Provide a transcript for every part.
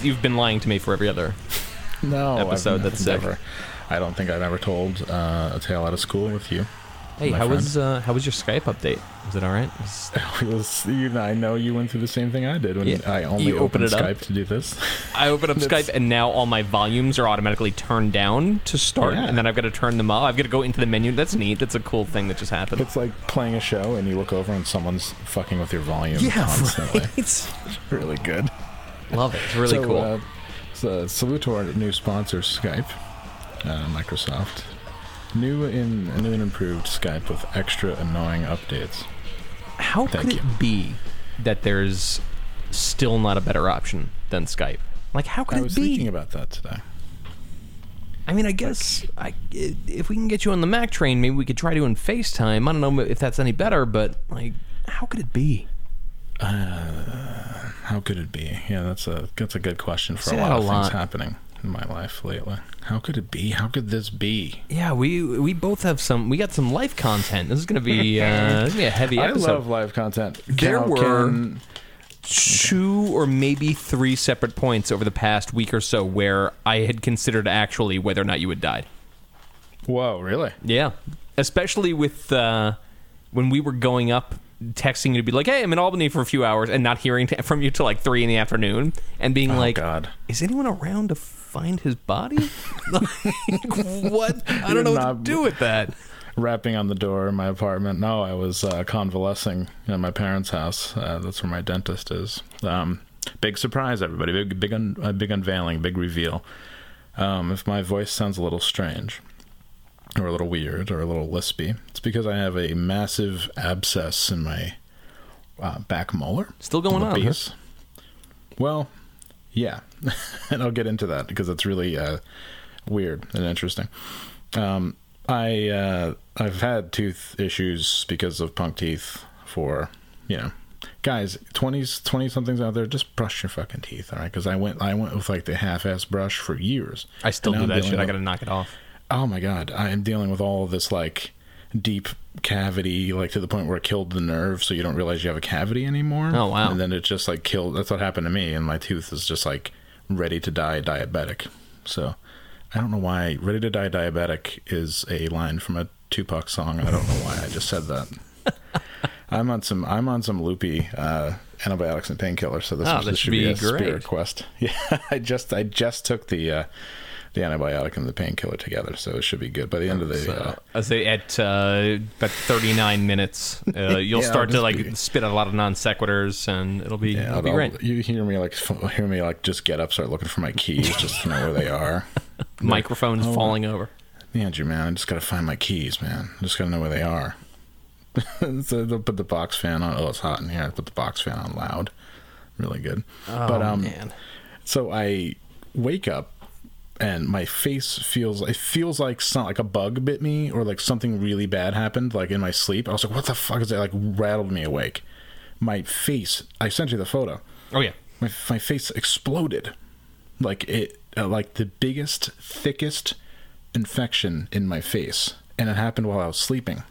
This, you've been lying to me for every other. no Episode, I've that's sick. never. I don't think I've ever told uh, a tale out of school with you. Hey, how friend. was uh, how was your Skype update? Was it all right? Was- It was, you know, I know you went through the same thing I did when Yeah, I only you open opened up. Skype to do this. I open up Skype and now all my volumes are automatically turned down to start, Yeah. and then I've got to turn them up. I've got to go into the menu. That's neat. That's a cool thing that just happened. It's like playing a show and you look over and someone's fucking with your volume constantly. It's really good. Love it. It's really so, cool. Uh, so salute to our new sponsor, Skype, uh, Microsoft. New in new and improved Skype with extra annoying updates. how thank could you. it be that there's still not a better option than Skype? Like, how could I it was thinking about that today. I mean, I guess I, if we can get you on the Mac train, maybe we could try doing FaceTime. I don't know if that's any better, but like, how could it be? How could it be? Yeah, that's a that's a good question for a lot a of lot. things happening in my life lately. How could it be? How could this be? Yeah, we we both have some. We got some life content. This is gonna be uh, this is gonna be a heavy I episode. love live content. There Can- were- can- Two or maybe three separate points over the past week or so where I had considered actually whether or not you had died. Whoa, really? Yeah, especially with uh, when we were going up, texting you to be like, "Hey, I'm in Albany for a few hours," and not hearing t- from you till like three in the afternoon, and being Oh like, God. "Is anyone around to find his body?" like, what? I don't know what to do with that. Rapping on the door in my apartment. No, I was uh, convalescing in my parents' house. Uh, that's where my dentist is. Um, big surprise, everybody! Big, big, un- uh, big unveiling, big reveal. Um, if my voice sounds a little strange, or a little weird, or a little lispy, it's because I have a massive abscess in my uh, back molar. Still going on, huh? Well, yeah, and I'll get into that because it's really uh, weird and interesting. Um, I uh, I've had tooth issues because of punk teeth for you know, guys, twenties, twenty somethings out there, just brush your fucking teeth, all right? Because I went I went with like the half-ass brush for years. I still do I'm that shit. dealing I with- gotta knock it off. Oh my god, I am dealing with all of this like deep cavity, like to the point where it killed the nerve, so you don't realize you have a cavity anymore. Oh, wow. And then it just like killed. That's what happened to me, and my tooth is just like ready to die diabetic. So I don't know why "Ready to Die Diabetic" is a line from a Tupac song. I don't know why I just said that. I'm on some I'm on some loopy uh, antibiotics and painkillers, so this, Oh, this should be, be a spirit quest. Yeah, I just I just took the uh, the antibiotic and the painkiller together, so it should be good by the end of the. So, uh, I say at uh, about 39 minutes, uh, you'll Yeah, start to like be- spit out a lot of non sequiturs, and it'll be yeah, it'll be great. you hear me like hear me like just get up, start looking for my keys, just to know where they are. Microphones Oh. falling over. Andrew, man, I just gotta find my keys, man. I just gotta know where they are. so they'll put the box fan on. Oh, it's hot in here. I put the box fan on loud. Really good. Oh but um, man, so I wake up and my face feels it feels like some like a bug bit me or like something really bad happened like in my sleep. I was like, what the fuck is that? Like rattled me awake. My face. I sent you the photo. oh yeah, My my face exploded, like it uh, like the biggest thickest infection in my face, and it happened while I was sleeping.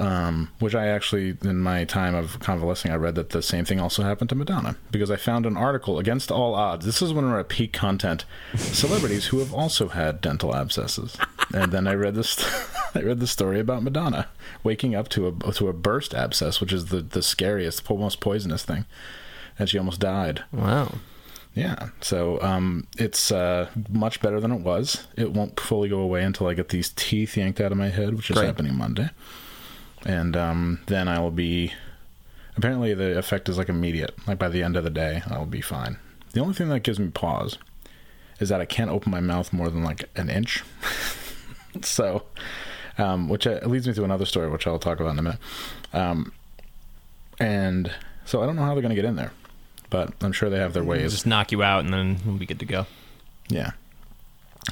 Um, which I actually, in my time of convalescing, I read that the same thing also happened to Madonna because I found an article against all odds. This is when we're at peak content. Celebrities who have also had dental abscesses, and then I read this. I read the story about Madonna waking up to a to a burst abscess, which is the the scariest, most poisonous thing, and she almost died. wow. Yeah, so um, it's uh, much better than it was. It won't fully go away until I get these teeth yanked out of my head, which is Great. happening Monday. And um, then I will be. Apparently, the effect is like immediate. Like by the end of the day, I'll be fine. The only thing that gives me pause is that I can't open my mouth more than like an inch. so, um, which uh, leads me to another story, which I'll talk about in a minute. Um, and so I don't know how they're going to get in there, but I'm sure they have their ways. Just knock you out, and then we'll be good to go. Yeah.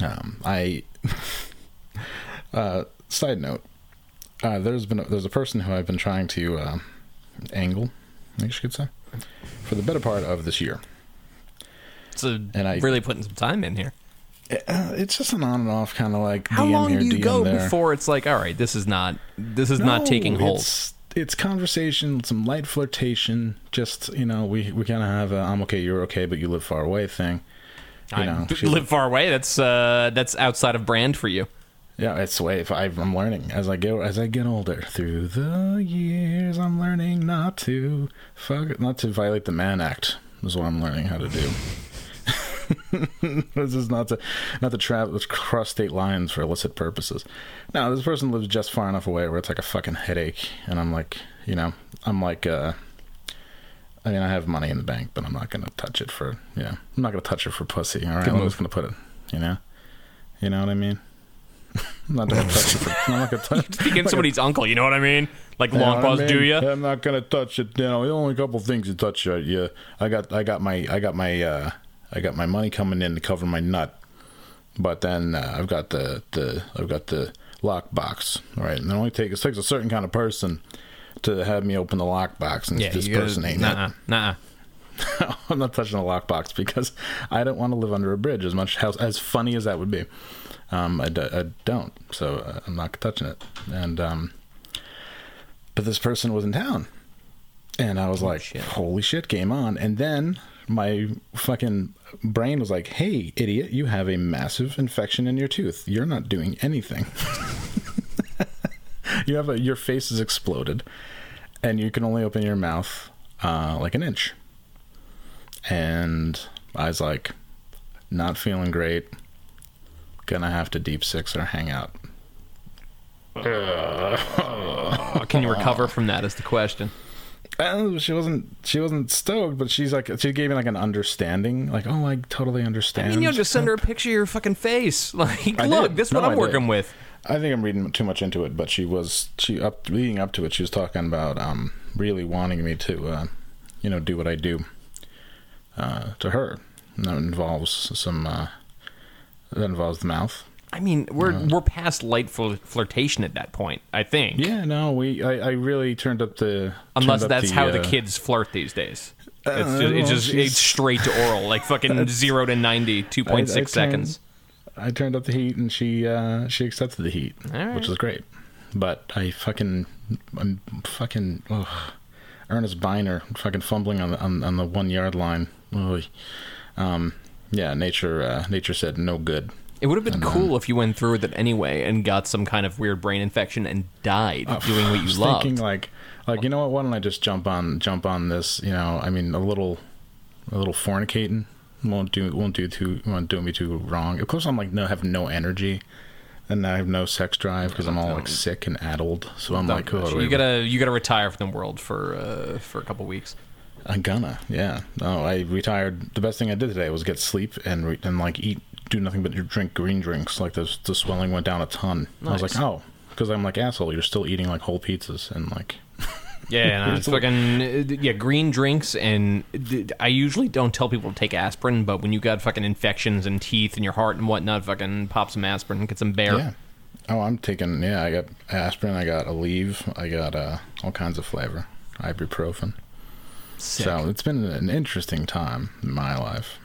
Um, I. uh, side note: uh, There's been a, there's a person who I've been trying to uh, angle, I guess you could say, for the better part of this year. So And I- really putting some time in here. Uh, it's just an on and off kind of like How DM long here, do you DM go there. before it's like, all right, this is not this is not taking hold? It's, it's conversation, some light flirtation. Just you know, we we kind of have a "I'm okay, you're okay, but you live far away" thing. You I know, live far away. That's uh, that's outside of brand for you. Yeah, it's way. If I, I'm learning as I go as I get older. Through the years, I'm learning not to fuck, not to violate the Mann Act. Is what I'm learning how to do. this is not to not to travel cross state lines for illicit purposes. Now, this person lives just far enough away where it's like a fucking headache, and I'm like, you know, I'm like, uh, I mean, I have money in the bank, but I'm not gonna touch it for, you know, I'm not gonna touch it for pussy. All right, Good I'm move. just gonna put it, you know, you know what I mean. I'm not gonna touch it. I'm not gonna touch. Speaking of somebody's uncle, you know what I mean? Like You know long what I pause, do mean? you? I'm not gonna touch it. You know, the only couple things you touch. Uh, yeah, I got, I got my, I got my, uh, I got my money coming in to cover my nut, but then uh, I've got the, the, I've got the lock box, right? And it only takes, it takes a certain kind of person to have me open the lock box, and Yeah, this person ain't Nuh-uh, nuh-uh. I'm not touching a lockbox because I don't want to live under a bridge. As much as as funny as that would be, um, I, d- I don't. So uh, I'm not touching it. And um, but this person was in town, and I was like, shit. "Holy shit, game on!" And then my fucking brain was like, "Hey, idiot, you have a massive infection in your tooth. You're not doing anything. you have a your face is exploded, and you can only open your mouth uh, like an inch." and I was like, not feeling great. Gonna have to deep six or hang out. Uh, Can you recover from that? Is the question. Uh, she wasn't. She wasn't stoked, but she's like. She gave me like an understanding. Like, oh, I totally I understand. mean, you know, just send her a picture of your fucking face. Like, I look, did. this is No, what I'm I did. working with. I think I'm reading too much into it, but she was. She up leading up to it. She was talking about um really wanting me to, uh, you know, do what I do. Uh, to her, and that involves some. Uh, that involves the mouth. I mean, we're we're past light fl- flirtation at that point. I think. Yeah, no, we. I, I really turned up the. Unless up that's how the uh, kids flirt these days. Uh, It's just, it's just it's straight to oral, like fucking zero to 90, 2.6 I- I turned- seconds. I turned up the heat and she uh, she accepted the heat, right. which was great. But I fucking I'm fucking ugh. Ernest Byner fucking fumbling on the on, on the one yard line. Um, yeah, nature uh, nature said no good. It would have been cool if you went through with it anyway and got some kind of weird brain infection and died doing what you was loved. thinking like like you know what? Why don't I just jump on jump on this? You know, I mean a little a little fornicating. won't do won't do too won't do me too wrong. Of course, I'm like no have no energy, and I have no sex drive because I'm all like sick and addled. So I'm like, oh, you gotta you gotta retire from the world for uh, for a couple weeks. I'm gonna, yeah. No, I retired. The best thing I did today was get sleep and re- and like eat, do nothing but drink green drinks. Like the the swelling went down a ton. I was like, oh, because I'm like asshole. You're still eating like whole pizzas and like Yeah, no, it's fucking uh, yeah, green drinks and I usually don't tell people to take aspirin, but when you got fucking infections and teeth and your heart and whatnot, fucking pop some aspirin, get some bear. yeah. Oh, I'm taking yeah. I got aspirin. I got Aleve. I got uh, all kinds of flavor. Ibuprofen. Sick. So it's been an interesting time in my life.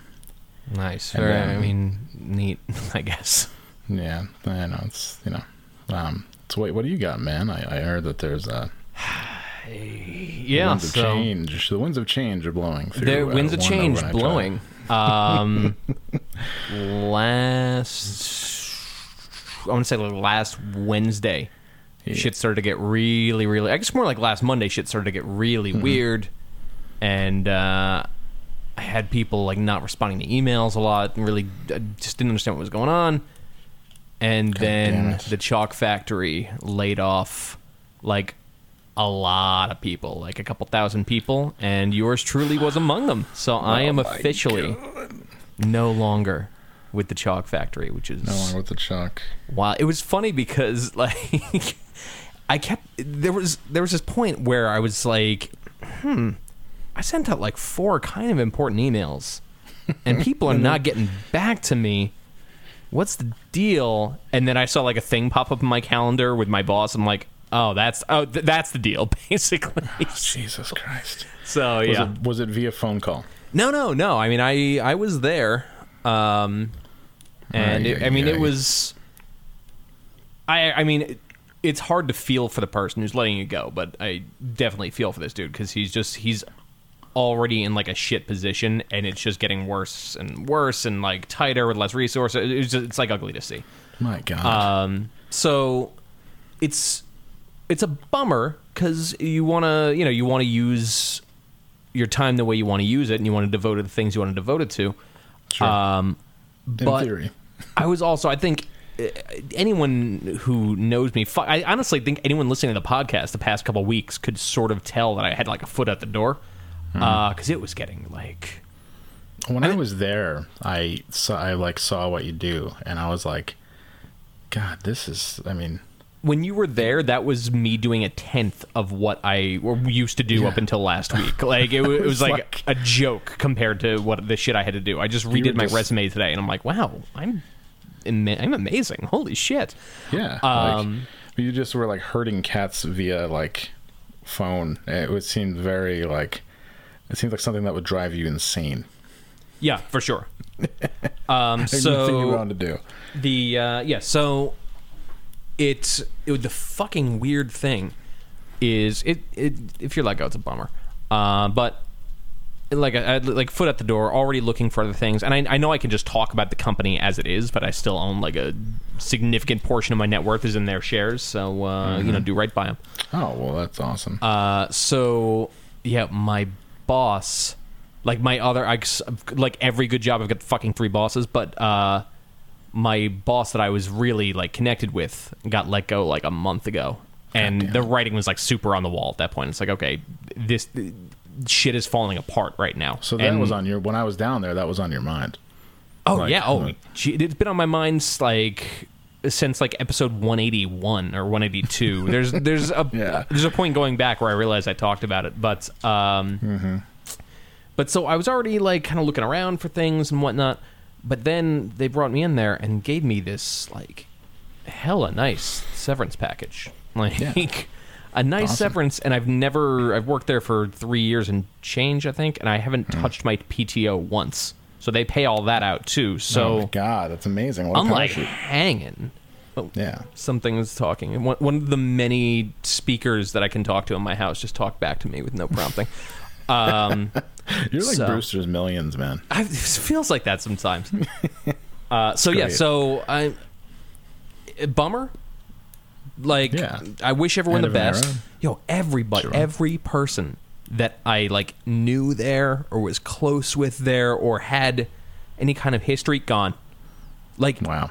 nice. Very, then- I mean, neat. I guess. Yeah, I know it's you know. Um, so wait, what do you got, man? I, I heard that there's a Yeah. winds of change. The winds of change are blowing through. there, uh, winds of change blowing. Um, last, I want to say like last Wednesday, Yeah. shit started to get really, really. I guess more like last Monday, shit started to get really Mm-hmm. weird, and uh, I had people like not responding to emails a lot, and really I just didn't understand what was going on. And damn then the chalk factory laid off like a lot of people, like a couple thousand people, and yours truly was among them. So I am Oh officially no longer with the chalk factory, which is No longer with the chalk. wow. It was funny because like I kept there was there was this point where I was like, hmm, I sent out like four kind of important emails, and people are not getting back to me. What's the deal? And then I saw like a thing pop up in my calendar with my boss. I'm like, oh, that's oh, th- that's the deal, basically. Jesus Christ. so Was yeah, it was it via phone call? no, no, no. I mean, I I was there, um, and it, I mean, it was. I I mean, it, it's hard to feel for the person who's letting you go, but I definitely feel for this dude because he's just he's already in like a shit position, and it's just getting worse and worse, and like tighter with less resources. It's just, it's like ugly to see. My God. Um, so it's it's a bummer because you want to you know you want to use your time the way you want to use it, and you want to devote it to the things you want to devote it to. sure. Um, in but theory. I was also I think uh, anyone who knows me, I honestly think anyone listening to the podcast the past couple weeks could sort of tell that I had like a foot at the door because it was getting like When I, was there, I saw I like saw what you do, and I was like, God, this is. I mean, when you were there, that was me doing a tenth of what I used to do Yeah. up until last week. Like it, wa- it was like, like- a joke compared to what the shit I had to do. I just redid my just- resume today, and I'm like, wow, I'm I'm amazing. Holy shit! yeah. Um, like, you just were like herding cats via like phone. It would seem very like. It seems like something that would drive you insane. Yeah, for sure. um, Anything you want to do. the uh, yeah, so it's it, the fucking weird thing is it, it if you're let go, it's a bummer. Uh, but like I, like foot at the door, already looking for other things, and I, I know I can just talk about the company as it is, but I still own like a significant portion of my net worth is in their shares, so uh, you know do right by them. Oh well, that's awesome. Uh, so yeah, my boss, like my other, I, like every good job, I've got fucking three bosses, but uh, my boss that I was really like connected with got let go like a month ago, and the writing was like super on the wall at that point. It's like okay, this shit is falling apart right now. so that And- was on your when I was down there. That was on your mind. Oh Like, yeah. Oh, uh, gee, it's been on my mind like since like episode 181 or 182. There's there's a Yeah. there's a point going back where I realized I talked about it, but um, Mm-hmm. but so I was already like kind of looking around for things and whatnot. But then they brought me in there and gave me this like hella nice severance package, like Yeah. a nice Awesome. severance. And I've never I've worked there for three years and change, I think, and I haven't Hmm. touched my PTO once. So they pay all that out too. oh So my God, that's amazing. What a I'm like parachute. hanging. yeah. Something's talking. One, one of the many speakers that I can talk to in my house just talk back to me with no prompting. Um, You're like So- Brewster's Millions, man. I, it feels like that sometimes. Uh, so yeah, so I bummer. Like Yeah. I wish everyone End the best. Yo, everybody, Sure. every person that I like knew there or was close with there or had any kind of history, gone. Like, Wow.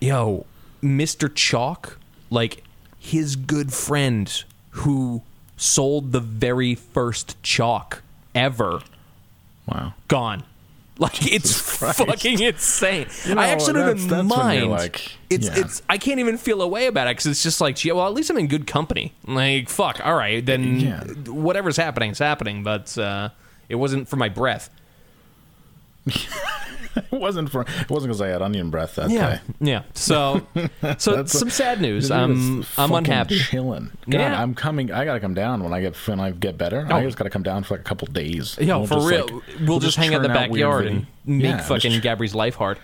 yo, Mr. Chalk, like his good friend who sold the very first chalk ever, Wow. gone. Like it's Christ. fucking insane. You know, I actually don't even mind. like- it's yeah. it's I can't even feel a way about it because it's just like, yeah, well, at least I'm in good company. Like, fuck, all right, then Yeah. whatever's happening is happening, but uh, it wasn't for my breath. It wasn't for. It wasn't because I had onion breath that Yeah, day. yeah. So, so some sad news. I'm I'm unhappy. Chilling. God, Yeah. I'm coming. I gotta come down when I get when I get better. Oh. I just gotta come down for like a couple days. Yeah, We'll for just, real, like- we'll, just hang out in the churn out weird backyard and make Yeah, fucking ch- Gabri's life hard.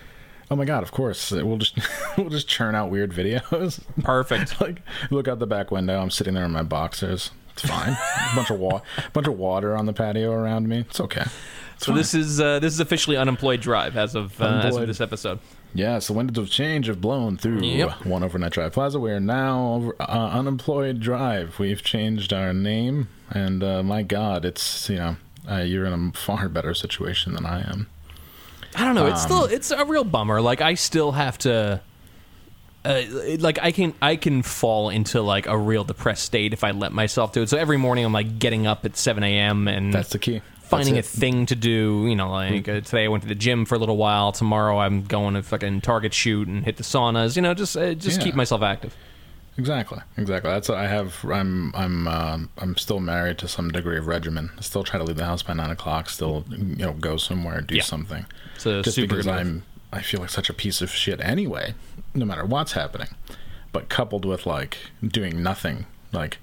Oh my god! Of course, we'll just we'll just churn out weird videos. Perfect. like look out the back window. I'm sitting there in my boxers. It's fine. a bunch of wa- bunch of water on the patio around me. It's okay. It's So fine. this is uh, this is officially unemployed drive as of uh, as of this episode. Yeah, so winds of change have blown through Yep. one overnight drive plaza. We are now over, uh, unemployed drive. We've changed our name, and uh, my God, it's you know uh, you're in a far better situation than I am. I don't know. It's Um, still it's a real bummer. Like I still have to. Uh, like I can I can fall into like a real depressed state if I let myself do it. So every morning I'm like getting up at seven a.m. and That's the key. Finding a thing to do. You know, like uh, today I went to the gym for a little while. Tomorrow I'm going to fucking Target shoot and hit the saunas. You know, just uh, just Yeah. keep myself active. Exactly, exactly. That's what I have. I'm I'm um, I'm still married to some degree of regimen. I still try to leave the house by nine o'clock. Still, you know, go somewhere, do Yeah. something. It's a Just super because. I'm I feel like such a piece of shit anyway, no matter what's happening. But coupled with like doing nothing, like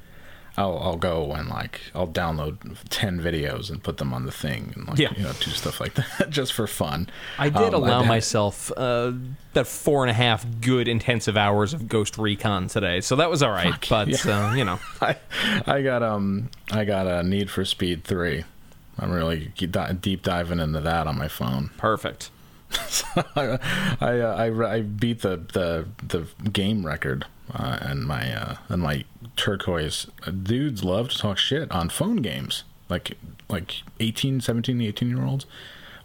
I'll I'll go and like I'll download ten videos and put them on the thing and like Yeah. you know do stuff like that just for fun. I did Um, allow had- myself uh, that four and a half good intensive hours of Ghost Recon today, so that was all right. Fuck, but yeah. uh, you know, I, I got um I got a Need for Speed three. I'm really deep diving into that on my phone. perfect. I I, uh, I I beat the the the game record uh, and my uh, and my turquoise. Dudes love to talk shit on phone games. Like like 18 17 18 year olds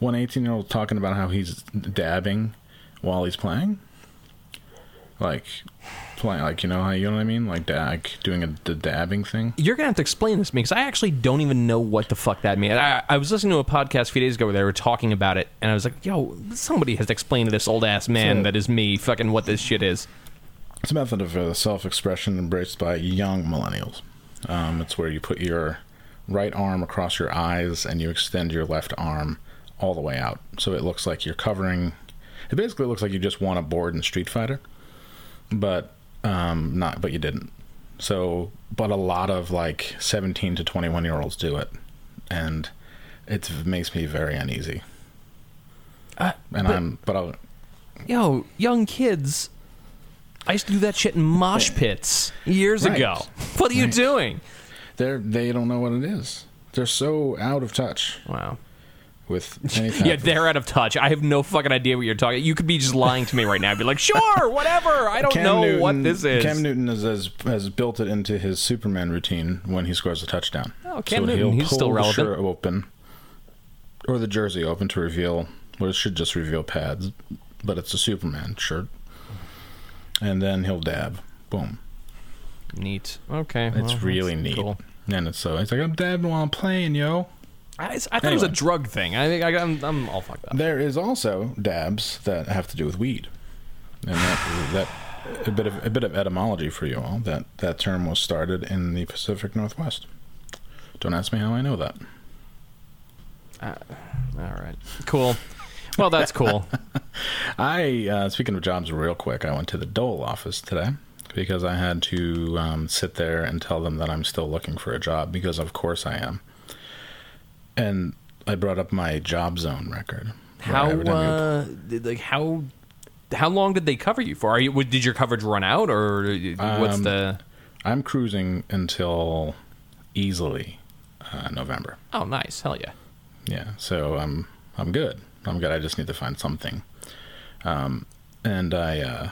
one 18 year old talking about how he's dabbing while he's playing. Like playing like you know how you know what I mean like da- like doing a the dabbing thing You're gonna have to explain this to me because I actually don't even know what the fuck that means. I, I was listening to a podcast a few days ago where they were talking about it, and I was like, "Yo, somebody has to explain to this old ass man So- that is me fucking what this shit is." It's a method of uh, self-expression embraced by young millennials. Um, it's where you put your right arm across your eyes and you extend your left arm all the way out, so it looks like you're covering. It basically looks like you just won a board in Street Fighter, but um, not. But you didn't. So, but a lot of like 17 to 21 year olds do it, and it makes me very uneasy. Uh, And but- I'm, but I'll, Yo, young kids. I used to do that shit in mosh pits years Right. ago. What are you doing? they're they don't know what it is. They're so out of touch Wow. With any Yeah, they're out of touch. I have no fucking idea what you're talking. You could be just lying to me right now. I'd be like, sure, whatever. I don't Cam know Newton, what this is. Cam Newton has, has has built it into his Superman routine when he scores a touchdown. Oh, Cam so Newton, he'll he's pull still the relevant. shirt open or the jersey open to reveal. Well, it should just reveal pads, but it's a Superman shirt, and then he'll dab. Boom. Neat. Okay. It's well, really neat. Cool. And it's so he's like, I'm dabbing while I'm playing, yo. I, I thought it was a drug thing. I think I, I'm, I'm all fucked up. There is also dabs that have to do with weed, and that that a bit of a bit of etymology for you all. That that term was started in the Pacific Northwest. Don't ask me how I know that. All right. Cool. Well, that's cool. I uh, speaking of jobs, real quick, I went to the Dole office today because I had to um, sit there and tell them that I'm still looking for a job because of course I am. And I brought up my job zone record. How uh, did- like how how long did they cover you for? Are you did your coverage run out or what's Um, the? I'm cruising until easily uh, November. Oh, nice. Hell yeah. Yeah, so I'm I'm good. I'm good. I just need to find something. Um, and I uh,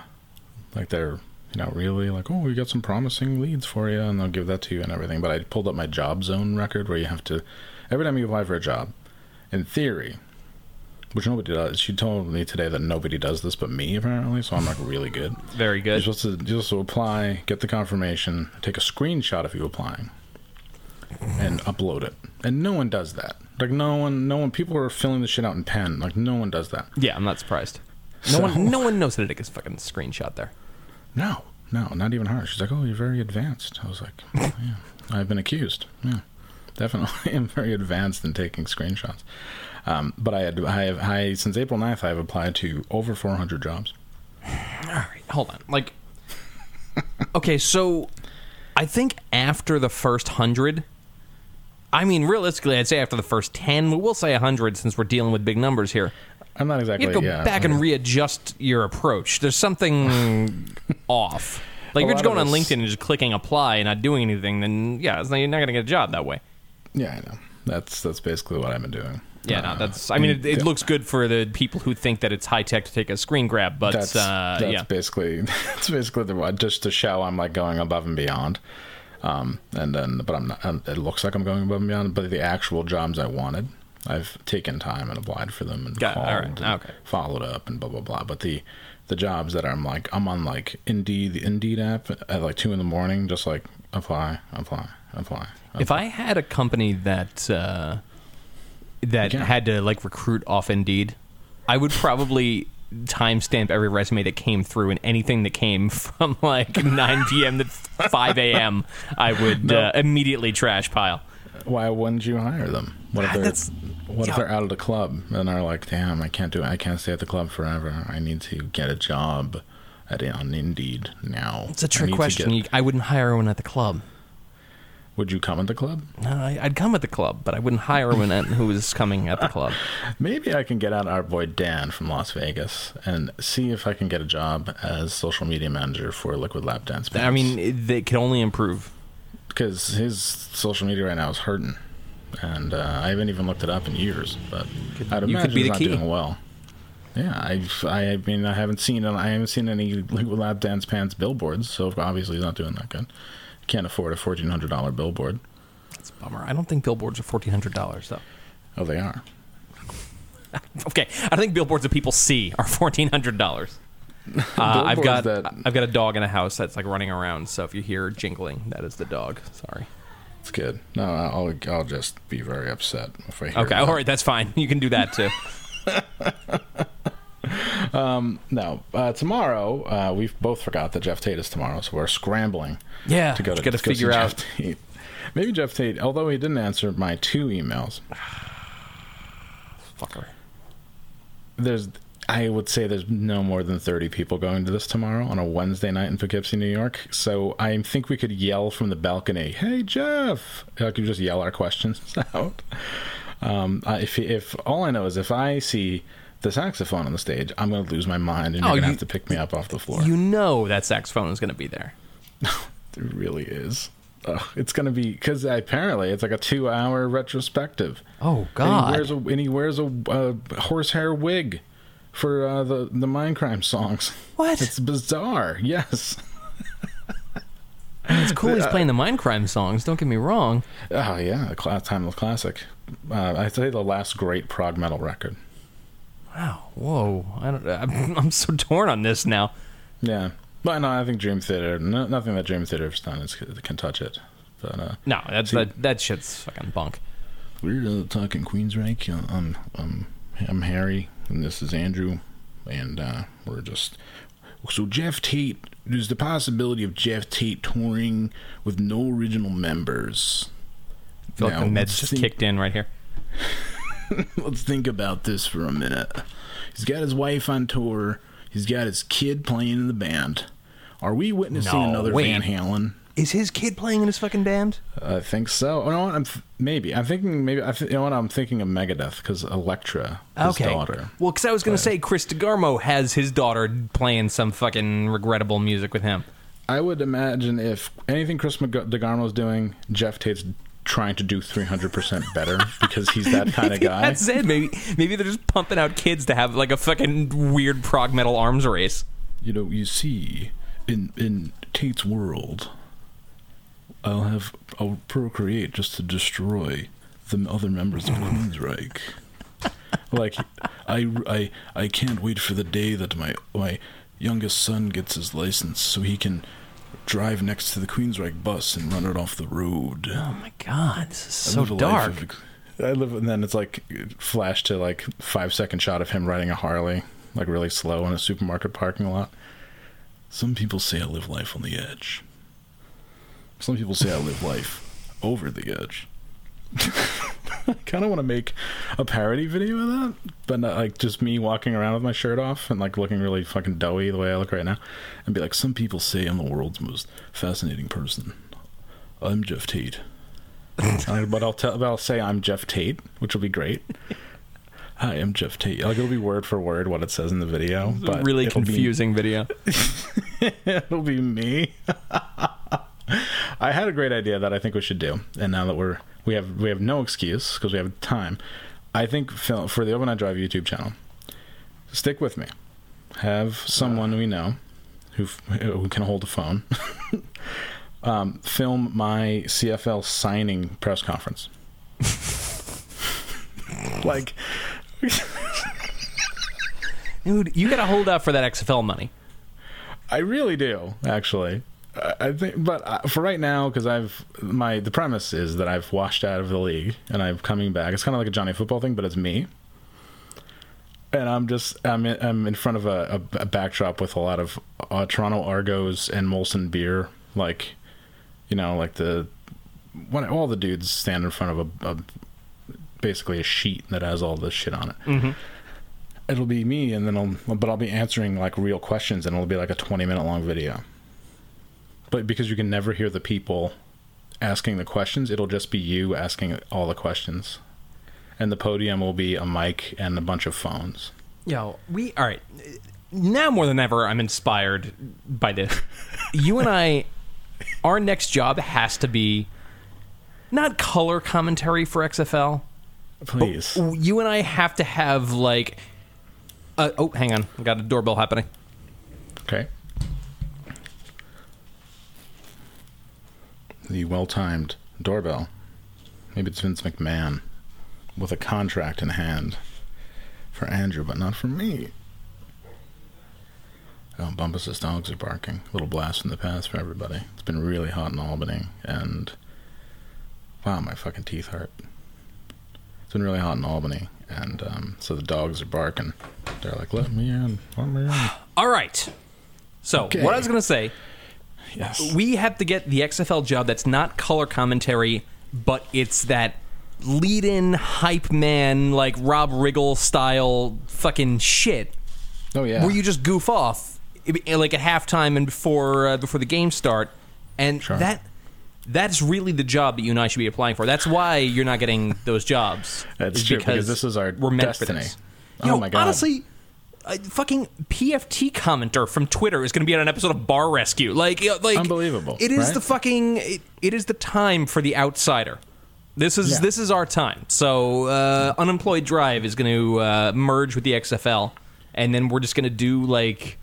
like they're you know really like oh we got some promising leads for you and they'll give that to you and everything. But I pulled up my job zone record where you have to every time you apply for a job, in theory, which nobody does. She told me today that nobody does this but me, apparently. So I'm like really good. Very good. You're supposed to you're supposed to apply, get the confirmation, take a screenshot of you applying, and upload it. And no one does that. Like no one, no one. People are filling the shit out in pen. Like no one does that. Yeah, I'm not surprised. No So- one, no one knows how to take a fucking screenshot there. No, no, not even her. She's like, "Oh, you're very advanced." I was like, "Yeah, I've been accused. Yeah, definitely, am very advanced in taking screenshots." Um, but I had, I have, I since April 9th, I've applied to over 400 jobs. All right, hold on. Like, okay, so I think after the first hundred, I mean, realistically, I'd say after the first ten, but we'll say hundred since we're dealing with big numbers here. I'm not exactly. You have to go yeah, back and readjust your approach. There's something off. Like if you're just going on LinkedIn and just clicking apply and not doing anything, then yeah, it's not, you're not going to get a job that way. Yeah, I know. That's that's basically what I've been doing. Yeah, Uh, no, that's. I mean, it, it yeah. looks good for the people who think that it's high tech to take a screen grab, but that's, uh, that's yeah, basically that's basically the one just to show I'm like going above and beyond. Um, and then, but I'm not. It looks like I'm going above and beyond. But the actual jobs I wanted, I've taken time and applied for them and Got called, All right. and Okay. followed up and blah blah blah. But the the jobs that I'm like, I'm on like Indeed, the Indeed app at like two in the morning, just like apply, apply, apply. If I had a company that uh, that Yeah. had to like recruit off Indeed, I would probably timestamp every resume that came through and anything that came from like 9 p.m. to 5 a.m. I would uh, immediately trash pile. Why wouldn't you hire them? What if Ah, they're what if they're out of the club and they're like, "Damn, I can't do it. I can't stay at the club forever. I need to get a job at on Indeed now." It's a trick question. You, I wouldn't hire one at the club. Would you come at the club? No, I, I'd come at the club, but I wouldn't hire at, who was coming at the club. Maybe I can get out our boy Dan from Las Vegas and see if I can get a job as social media manager for Liquid Lap Dance. I mean, it, they can only improve. because his social media right now is hurting, and uh, I haven't even looked it up in years. But I'd you imagine could be it's the not key. doing well. Yeah, I, I mean, I haven't seen I haven't seen any Liquid Lap Dance Pants billboards, so obviously he's not doing that good. Can't afford a fourteen hundred dollar billboard. That's a bummer. I don't think billboards are fourteen hundred dollars though. Oh, they are. Okay, I think billboards that people see are fourteen hundred dollars. Uh, I've got that- I've got a dog in a house that's like running around. So if you hear jingling, that is the dog. Sorry. It's good. No, I'll I'll just be very upset if I hear. Okay, that. all right, that's fine. You can do that too. No, uh, tomorrow uh, we both forgot that Geoff Tate is tomorrow, so we're scrambling. Yeah, to go to, to to go see figure Geoff out. Tate. Maybe Geoff Tate, although he didn't answer my two emails, Fucker. there's I would say there's no more than 30 people going to this tomorrow on a Wednesday night in Poughkeepsie, New York. So I think we could yell from the balcony, "Hey Geoff!" I could just yell our questions out. Um, if if all I know is if I see the saxophone on the stage, I'm going to lose my mind, and Oh, you're going to you- have to pick me up off the floor. You know that saxophone is going to be there. It really is. Ugh, it's going to be because apparently it's like a two-hour retrospective. Oh And God. he wears a and he wears a uh, horsehair wig for uh, the the Mindcrime songs. What? It's bizarre. Yes. It's cool he's playing the Mindcrime songs. Don't get me wrong. Oh yeah, a class timeless classic. Uh, I'd say the last great prog metal record. Wow. Whoa. I don't. I'm, I'm so torn on this now. Yeah. But no, I think Dream Theater. No, nothing that Dream Theater has done is, can touch it. But uh, No, that's See- that. That shit's fucking bunk. we're uh, talking Queensryche. I'm I'm I'm Harry, and this is Andrew, and uh, we're just so Geoff Tate. There's the possibility of Geoff Tate touring with no original members. I feel Now, like the meds just think- kicked in right here. Let's think about this for a minute. He's got his wife on tour. He's got his kid playing in the band. Are we witnessing No, another wait. Van Halen? Is his kid playing in his fucking band? I think so. Oh, no, I'm th- maybe. I'm thinking maybe. I th- you know what? I'm thinking of Megadeth because Electra, his okay. daughter. Well, because I was going to say Chris DeGarmo has his daughter playing some fucking regrettable music with him. I would imagine if anything Chris Mag- DeGarmo's doing, Geoff Tate's trying to do 300% better because he's that kind of guy. That's it. Maybe maybe they're just pumping out kids to have like a fucking weird prog metal arms race. You know, you see, in in Tate's world, I'll have I'll procreate just to destroy the other members of Queensryche. like I, I I can't wait for the day that my my youngest son gets his license so he can drive next to the Queensryche bus and run it off the road. Oh my god, this is so dark. of I live, and then it's like flash to like five second shot of him riding a Harley, like really slow in a supermarket parking lot. Some people say I live life on the edge. Some people say I live life over the edge. I kind of want to make a parody video of that, but not like just me walking around with my shirt off and like looking really fucking doughy the way I look right now, and be like, some people say I'm the world's most fascinating person. I'm Geoff Tate. Uh, but I'll tell, but I'll say I'm Geoff Tate, which will be great. Hi, I'm Geoff Tate. Like it'll be word for word what it says in the video, but really it'll be- confusing video. it'll be me. I had a great idea that I think we should do, and now that we're we have we have no excuse because we have time. I think for the Overnight Drive YouTube channel, stick with me. Have someone we know who who can hold a phone. um, film my CFL signing press conference. like Dude, you gotta hold out for that XFL money. I really do, actually. I think, but uh, for right now, because I've my the premise is that I've washed out of the league and I'm coming back. It's kind of like a Johnny Football thing, but it's me. And I'm just I'm in, I'm in front of a, a, a backdrop with a lot of uh, Toronto Argos and Molson beer, like you know, like the when all the dudes stand in front of a, a basically a sheet that has all this shit on it Mm-hmm. it'll be me and then I'll but I'll be answering like real questions and it'll be like a 20 minute long video. But because you can never hear the people asking the questions, it'll just be you asking all the questions. And the podium will be a mic and a bunch of phones. Yo, we all right. Now more than ever, I'm inspired by this. you and I, our next job has to be not color commentary for XFL. Please. You and I have to have like. Uh, oh, hang on, I got a doorbell happening. Okay. The well timed doorbell. Maybe it's Vince McMahon with a contract in hand for Andrew, but not for me. Oh, Bumpus's dogs are barking. little blast from the past for everybody. It's been really hot in Albany, and wow, my fucking teeth hurt. It's been really hot in Albany, and um, so the dogs are barking. They're like, "Let me in, let me in." All right. So Okay. what I was gonna say, Yes. we have to get the XFL job that's not color commentary, but it's that lead-in hype man like Rob Riggle style fucking shit Oh yeah. where you just goof off like at halftime and before uh, before the game start, and Sure. that that's really the job that you and I should be applying for. That's why you're not getting those jobs. That's true, because this is our we're meant for destiny. this. Oh Yo, my God. Honestly. A fucking PFT commenter from Twitter is going to be on an episode of Bar Rescue. Like, uh, like Unbelievable, It is right? the fucking. It, it is the time for the outsider. This is Yeah. this is our time. So, uh, unemployed drive is going to uh, merge with the XFL, and then we're just going to do like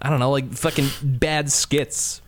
I don't know, like fucking bad skits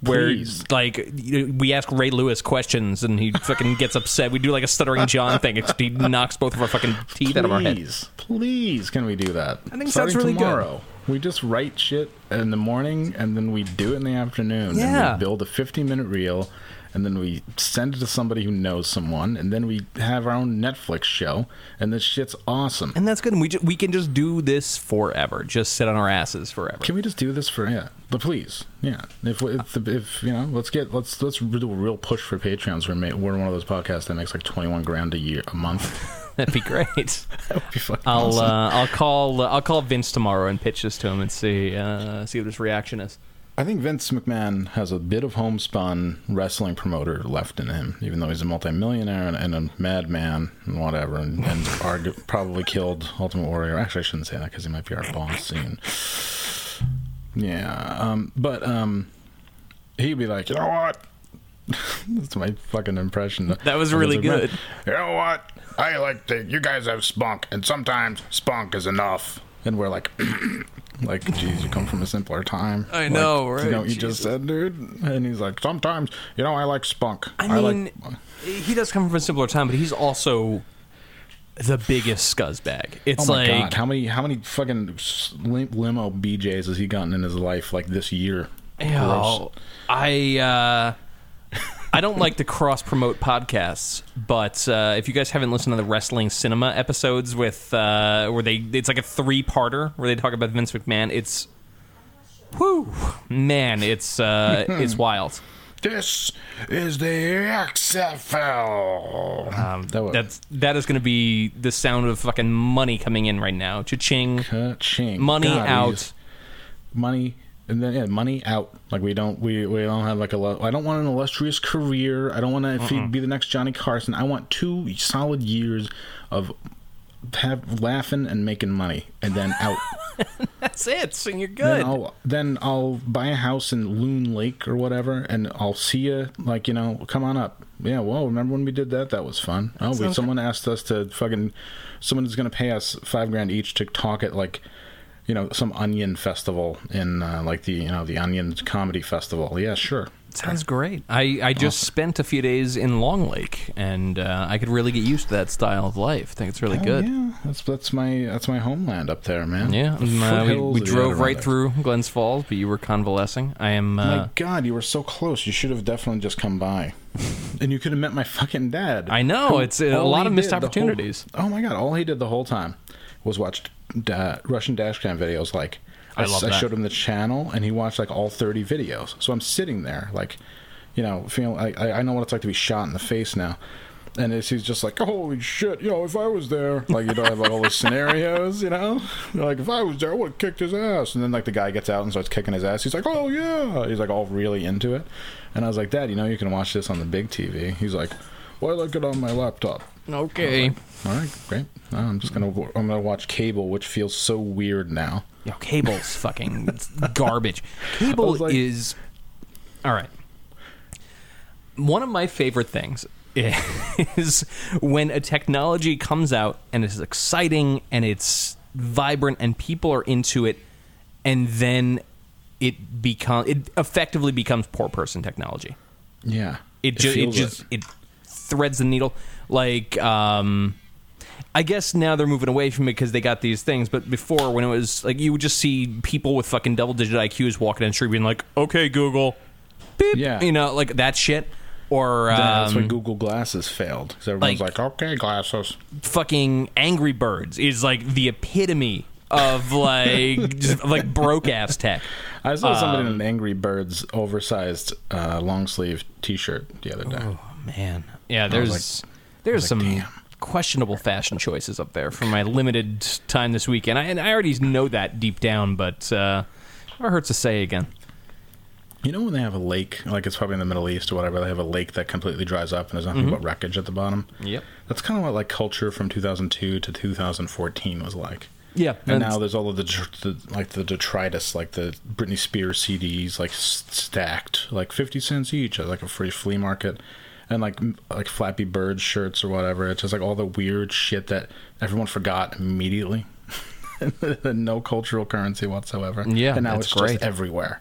where Please. like we ask Ray Lewis questions and he fucking gets upset. We do like a stuttering John thing. Except he knocks both of our fucking teeth out of our head. Please, please, can we do that? I think Starting sounds really good. tomorrow, We just write shit in the morning and then we do it in the afternoon. And Yeah. we build a 15 minute reel and then we send it to somebody who knows someone and then we have our own Netflix show and this shit's awesome. And that's good. And we ju- we can just do this forever. Just sit on our asses forever. Can we just do this for yeah? But please, yeah. If if, if you know, let's get let's let's do a real push for Patreons. We're ma- we're one of those podcasts that makes like twenty one grand a year a month. That'd be great. that would be fucking I'll awesome. uh, I'll call uh, I'll call Vince tomorrow and pitch this to him and see uh, see what his reaction is. I think Vince McMahon has a bit of homespun wrestling promoter left in him, even though he's a multimillionaire and, and a madman and whatever, and, and argu- probably killed Ultimate Warrior. Actually, I shouldn't say that because he might be our boss soon. Yeah, um, but um, he'd be like, you know what? That's my fucking impression. That was really good. You know what? I like to. You guys have spunk, and sometimes spunk is enough. And we're like, like, geez, you come from a simpler time. I Like, know, You right? know what you just said, dude? And he's like, sometimes, you know, I like spunk. I mean, like, he does come from a simpler time, but he's also the biggest scuzzbag. It's Oh my like god! How many how many fucking lim- limo BJ's has he gotten in his life like this year? Yo, I uh, I don't like to cross promote podcasts, but uh, if you guys haven't listened to the wrestling cinema episodes with uh, where they it's like a three parter where they talk about Vince McMahon, it's whoo man, it's uh, it's wild. This is the XFL. Um, that that's that is going to be the sound of fucking money coming in right now. Cha-ching, ka-ching. money God, out. money and then yeah, money out. Like we don't we, we don't have like a. I don't want an illustrious career. I don't want to be the next Johnny Carson. I want two solid years of have laughing and making money, and then out. That's it. So you're Then good. I'll then I'll buy a house in Loon Lake or whatever, and I'll see you. Like you know, come on up. Yeah, Well, Remember when we did that? That was fun. Oh, wait, someone asked us to fucking. Someone's gonna pay us five grand each to talk at like, you know, some Onion festival in uh, like the you know the Onion Comedy Festival. Yeah, sure. Sounds great. I, I just spent a few days in Long Lake, and uh, I could really get used to that style of life. I think it's really Oh, good. yeah, that's that's my that's my homeland up there, man. Yeah, The uh, we, we drove right Adirondacks. through Glens Falls, but you were convalescing. I am. Uh, My God, you were so close. You should have definitely just come by, and you could have met my fucking dad. I know, it's a lot of missed did the whole- opportunities. oh my God! All he did the whole time was watch da- Russian dashcam videos. Like I I that. showed him the channel, and he watched like all thirty videos. So I'm sitting there, like, you know, feeling. I I I know what it's like to be shot in the face now. And it's, he's just like, holy shit, you know, if I was there, like, you know, I have like all these scenarios, you know, like if I was there, I would have kicked his ass. And then like the guy gets out and starts kicking his ass. He's like, oh yeah, he's like all really into it. And I was like, Dad, you know, you can watch this on the big TV. He's like, why like it on my laptop? Okay. All right, great. Oh, I'm just gonna I'm gonna watch cable, which feels so weird now. Yo, cable's fucking garbage. Cable like- is all right. One of my favorite things is when a technology comes out and it's exciting and it's vibrant and people are into it, and then it become it effectively becomes poor person technology. Yeah, It, ju- it feels just it threads the needle. Like, um, I guess now they're moving away from it because they got these things. But before, when it was like you would just see people with fucking double digit IQs walking down the street being like, "Okay, Google, beep," Yeah. you know, like that shit. Or That's why um, Google Glasses failed because everyone's like- like, okay, glasses. fucking Angry Birds is like the epitome of like just like broke ass tech. I saw somebody in Um, an Angry Birds oversized uh, long sleeve T-shirt the other day. Oh man, yeah. There's like- there's like, some damn. questionable fashion choices up there for my limited time this weekend. I, and I already know that deep down, but uh, never hurts to say again. You know when they have a lake, like it's probably in the Middle East or whatever, they have a lake that completely dries up and there's nothing Mm-hmm. but wreckage at the bottom. Yep. That's kind of what like culture from 2002 to 2014 was like. Yeah, And now there's all of the, the like the detritus, like the Britney Spears CDs, like stacked, like 50 cents each at like a free flea market, and like like Flappy Bird shirts or whatever. It's just like all the weird shit that everyone forgot immediately. no cultural currency whatsoever. Yeah, and now it's great. just everywhere.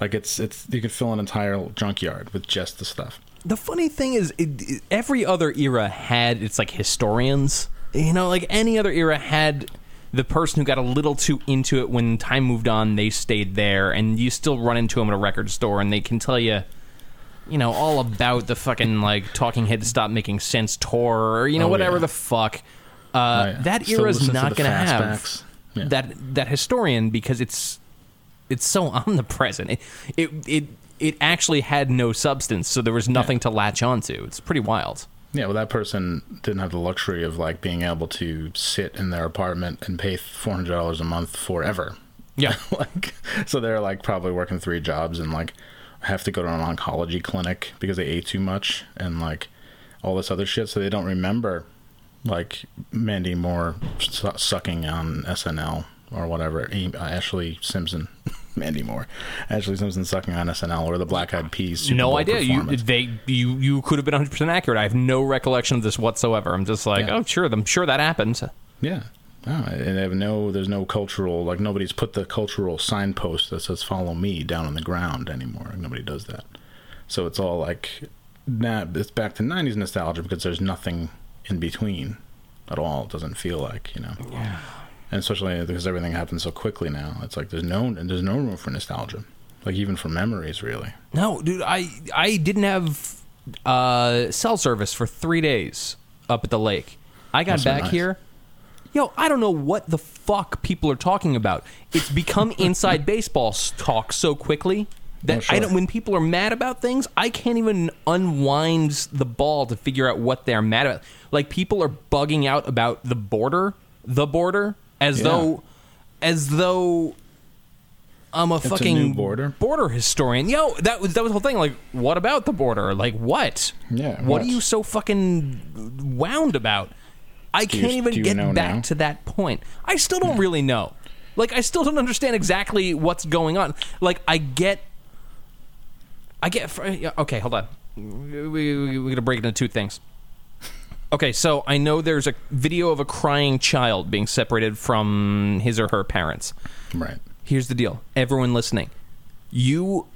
Like it's it's you could fill an entire junkyard with just the stuff. the funny thing is, it, it- every other era had its like historians. You know, like any other era had the person who got a little too into it when time moved on. They stayed there, and you still run into them at a record store, and they can tell you. You know all about the fucking like Talking Heads Stop Making Sense tour, or you know Oh, whatever yeah. the fuck. Uh, Right. That Still era's not going to have. Yeah. that that historian because it's it's so omnipresent. It it it, it actually had no substance, so there was nothing to latch onto. It's pretty wild. Yeah, well, that person didn't have the luxury of like being able to sit in their apartment and pay four hundred dollars a month forever. Yeah. like, so they're like probably working three jobs and like have to go to an oncology clinic because they ate too much and like all this other shit. So they don't remember like Mandy Moore su- sucking on SNL or whatever. Ashlee Simpson, Mandy Moore, Ashlee Simpson sucking on SNL or the Black Eyed Peas. Super no Bowl idea. You they you you could have been 100 percent accurate. I have no recollection of this whatsoever. I'm just like, Yeah. oh sure, I'm sure that happened. Yeah. No, and they have no. There's no cultural like nobody's put the cultural signpost that says "Follow me" down on the ground anymore. Nobody does that. So it's all like, nah, it's back to '90s nostalgia because there's nothing in between. at all. It doesn't feel like you know. Yeah. And especially because everything happens so quickly now, it's like there's no and there's no room for nostalgia, like even for memories, really. No, dude, I I didn't have uh, cell service for three days up at the lake. I got That's back nice. here. Yo, I don't know what the fuck people are talking about. It's become inside baseball talk so quickly that Oh, sure. I don't. When people are mad about things, I can't even unwind the ball to figure out what they're mad about. Like people are bugging out about the border, the border, as Yeah. though, as though I'm a a fucking new border? border historian. Yo, that was that was the whole thing. Like, what about the border? Like, what? Yeah, What, what? are you so fucking wound about? I can't even get back now? to that point. I still don't really know. Like, I still don't understand exactly what's going on. Like, I get, I get. Okay, hold on. We, we, we're gonna break it into two things. Okay, so I know there's a video of a crying child being separated from his or her parents Right. here's the deal everyone listening you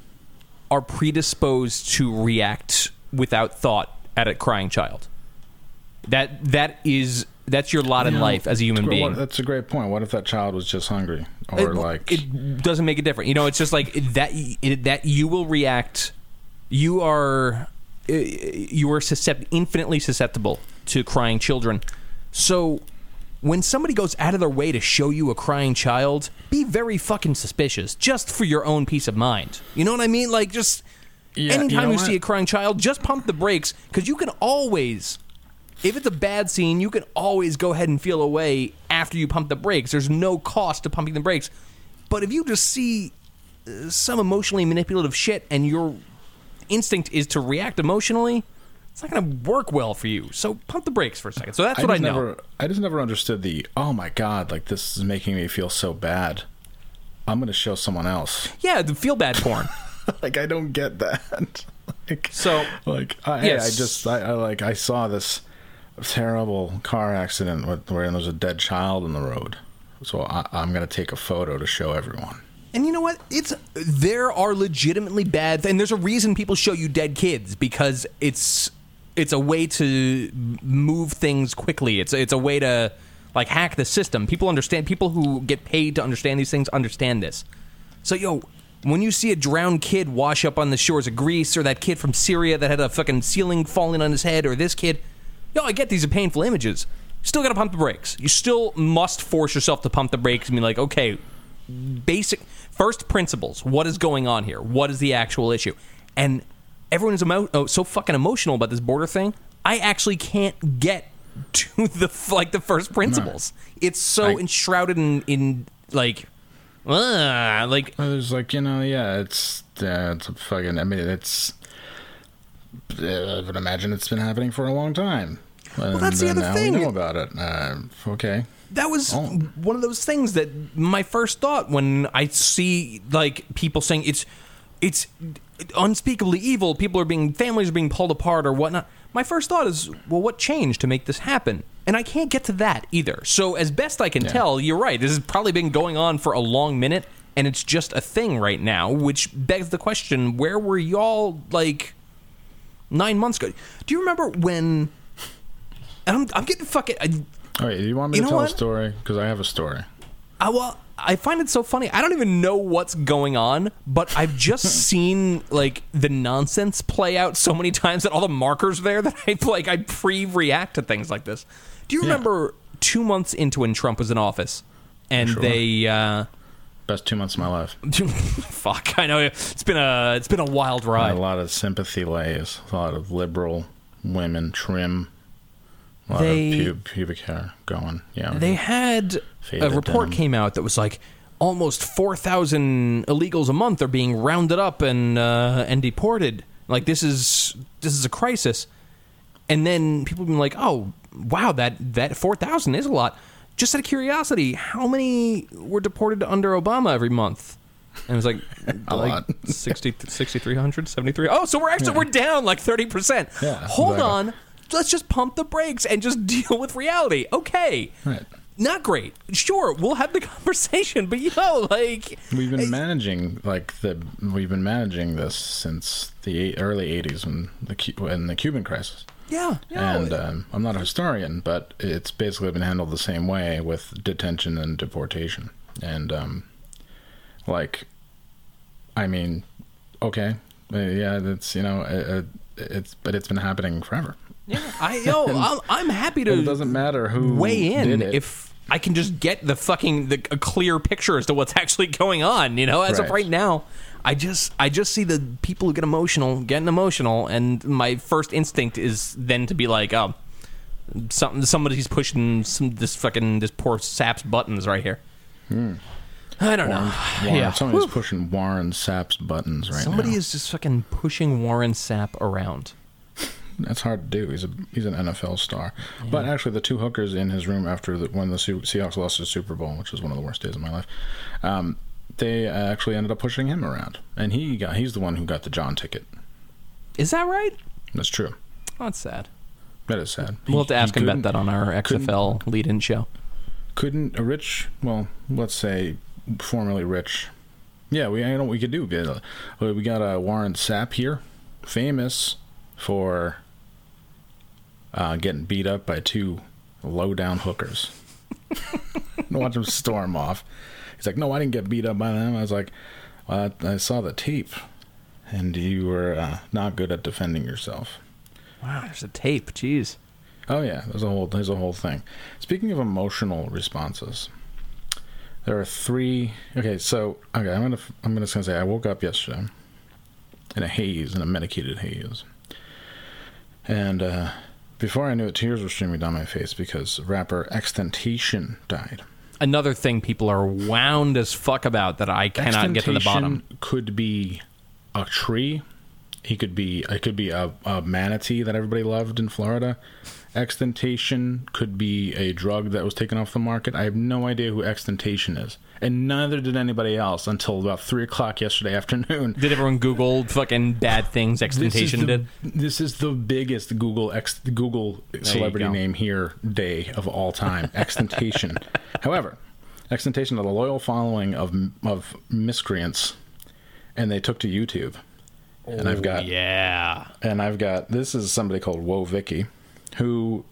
are predisposed to react without thought at a crying child that that is that's your lot in Yeah. life as a human being. what- that's a great point. What if that child was just hungry, or it, like it doesn't make it different you know it's just like that it, that you will react you are uh, you are suscept- infinitely susceptible to crying children. So when somebody goes out of their way to show you a crying child be very fucking suspicious just for your own peace of mind. You know what i mean? Like just Yeah, anytime you you, see a crying child just pump the brakes because you can always if it's a bad scene, you can always go ahead and feel away after you pump the brakes. There's no cost to pumping the brakes. But if you just see uh, some emotionally manipulative shit and your instinct is to react emotionally, it's not going to work well for you. So pump the brakes for a second. So that's I what I know. never, I just never understood the. Oh my god! Like this is making me feel so bad. I'm gonna show someone else. Yeah, the feel bad porn. like I don't get that. like So- like I, hey, I Yes. just I, I like I saw this terrible car accident where there was a dead child in the road. So I, I'm gonna take a photo to show everyone. And you know what? It's there are legitimately bad, and there's a reason people show you dead kids because it's it's a way to move things quickly. It's it's a way to like hack the system. People understand. People who get paid to understand these things understand this. So yo, when you see a drowned kid wash up on the shores of Greece, or that kid from Syria that had a fucking ceiling falling on his head, or this kid, yo, I get these are painful images. Still got to pump the brakes. You still must force yourself to pump the brakes and be like, okay, basic first principles. What is going on here? What is the actual issue? And everyone is emo- oh, so fucking emotional about this border thing. I actually can't get to the like the first principles. It's so I- enshrouded in in like, uh, like There's like you know yeah it's uh, it's a fucking I mean it's I would imagine it's been happening for a long time. Well, that's the other now thing. we know about it. Uh, okay. that was Oh. one of those things that my first thought when I see like people saying it's it's unspeakably evil. People are being families are being pulled apart or whatnot. My first thought is, well, what changed to make this happen? And I can't get to that either. So as best I can tell, you're right. This has probably been going on for a long minute, and it's just a thing right now, which begs the question: Where were y'all like nine months ago? Do you remember when? And I'm, I'm getting fucking. I, All right. Do you want me You to tell what? a story? Because I have a story. I, well, I find it so funny. I don't even know what's going on, but I've just seen like the nonsense play out so many times that all the markers there that I like I pre-react to things like this. Do you Yeah. remember two months into when Trump was in office, and Sure. they uh, Best two months of my life. fuck? I know it's been a it's been a wild ride. A lot of sympathy lays. A lot of liberal women trim. A lot They- of pub- pubic hair going. Yeah. They had a report denim. came out that was like almost four thousand illegals a month are being rounded up and uh, and deported. Like this is this is a crisis. And then people have been like, "Oh, wow, that that four thousand is a lot." Just out of curiosity, how many were deported under Obama every month? And it was like, A like lot. 60, 6,300, 73. Oh, so we're actually we're down like thirty percent. Yeah, Hold exactly. on, let's just pump the brakes and just deal with reality. Okay, Right. not great. Sure, we'll have the conversation, but yo, like, We've been eh, managing like the we've been managing this since the early '80s when the when the Cuban crisis. Yeah, yeah. and um, I'm not a historian, but it's basically been handled the same way with detention and deportation. And um, like, I mean, okay, uh, yeah, that's you know, uh, uh, it's but it's been happening forever. yeah. I yo, I'm, I'm happy to It doesn't matter who weigh in if I can just get the fucking the a clear picture as to what's actually going on. You know, as of right now, I just I just see the people who get emotional getting emotional, and my first instinct is then to be like, oh, something somebody's pushing some this fucking this poor sap's buttons right here. I don't know. Warren, yeah, somebody's Whew. pushing Warren Sapp's buttons right somebody now. is just fucking pushing Warren Sapp around. That's hard to do. He's a he's an NFL star. But actually, the two hookers in his room after the, when the Seahawks lost the Super Bowl, which was one of the worst days of my life, um, they actually ended up pushing him around, and he got he's the one who got the John ticket. Is that right? That's true. Oh, that's sad. That is sad. We'll have to ask him about that on our XFL lead-in show. Couldn't a rich, well, let's say formerly rich. Yeah, we I know what we could do. We got, uh, we got uh, Warren Sapp here, famous for uh, getting beat up by two low down hookers. Watch him storm off. He's like, "No, I didn't get beat up by them." I was like, well, I, "I saw the tape, and you were uh, not good at defending yourself." Wow, there's a tape. Jeez. Oh yeah, there's a whole there's a whole thing. Speaking of emotional responses, there are three. Okay, so okay, I'm gonna I'm gonna just gonna say I woke up yesterday in a haze, in a medicated haze, and uh, before I knew it, tears were streaming down my face because rapper Extentation died. Another thing people are wound as fuck about that I cannot get to the bottom. Could be a tree. He could be. It could be a, a manatee that everybody loved in Florida. Extentation could be a drug that was taken off the market. I have no idea who Extentation is, and neither did anybody else until about three o'clock yesterday afternoon. Did everyone Google fucking bad things Extentation did? This is the biggest Google ex, Google celebrity name here day of all time. Extentation. However, Extentation had a loyal following of of miscreants, and they took to YouTube. And I've got Yeah. and I've got this is somebody called Woah Vicky, who,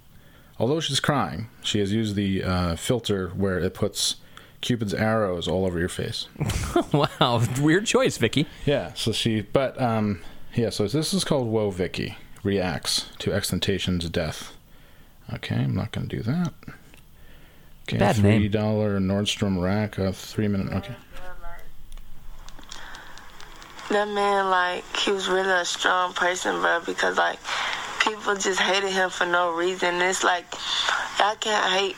although she's crying, she has used the uh, filter where it puts Cupid's arrows all over your face. wow. Weird choice, Vicky. Yeah, so she, but um, yeah, so this is called Woah Vicky reacts to Extentation's death. Okay, I'm not going to do that. Okay, Bad three dollar Nordstrom rack, a three minute. Okay, That man, like, he was really a strong person, bro, because, like, people just hated him for no reason. It's like, y'all can't hate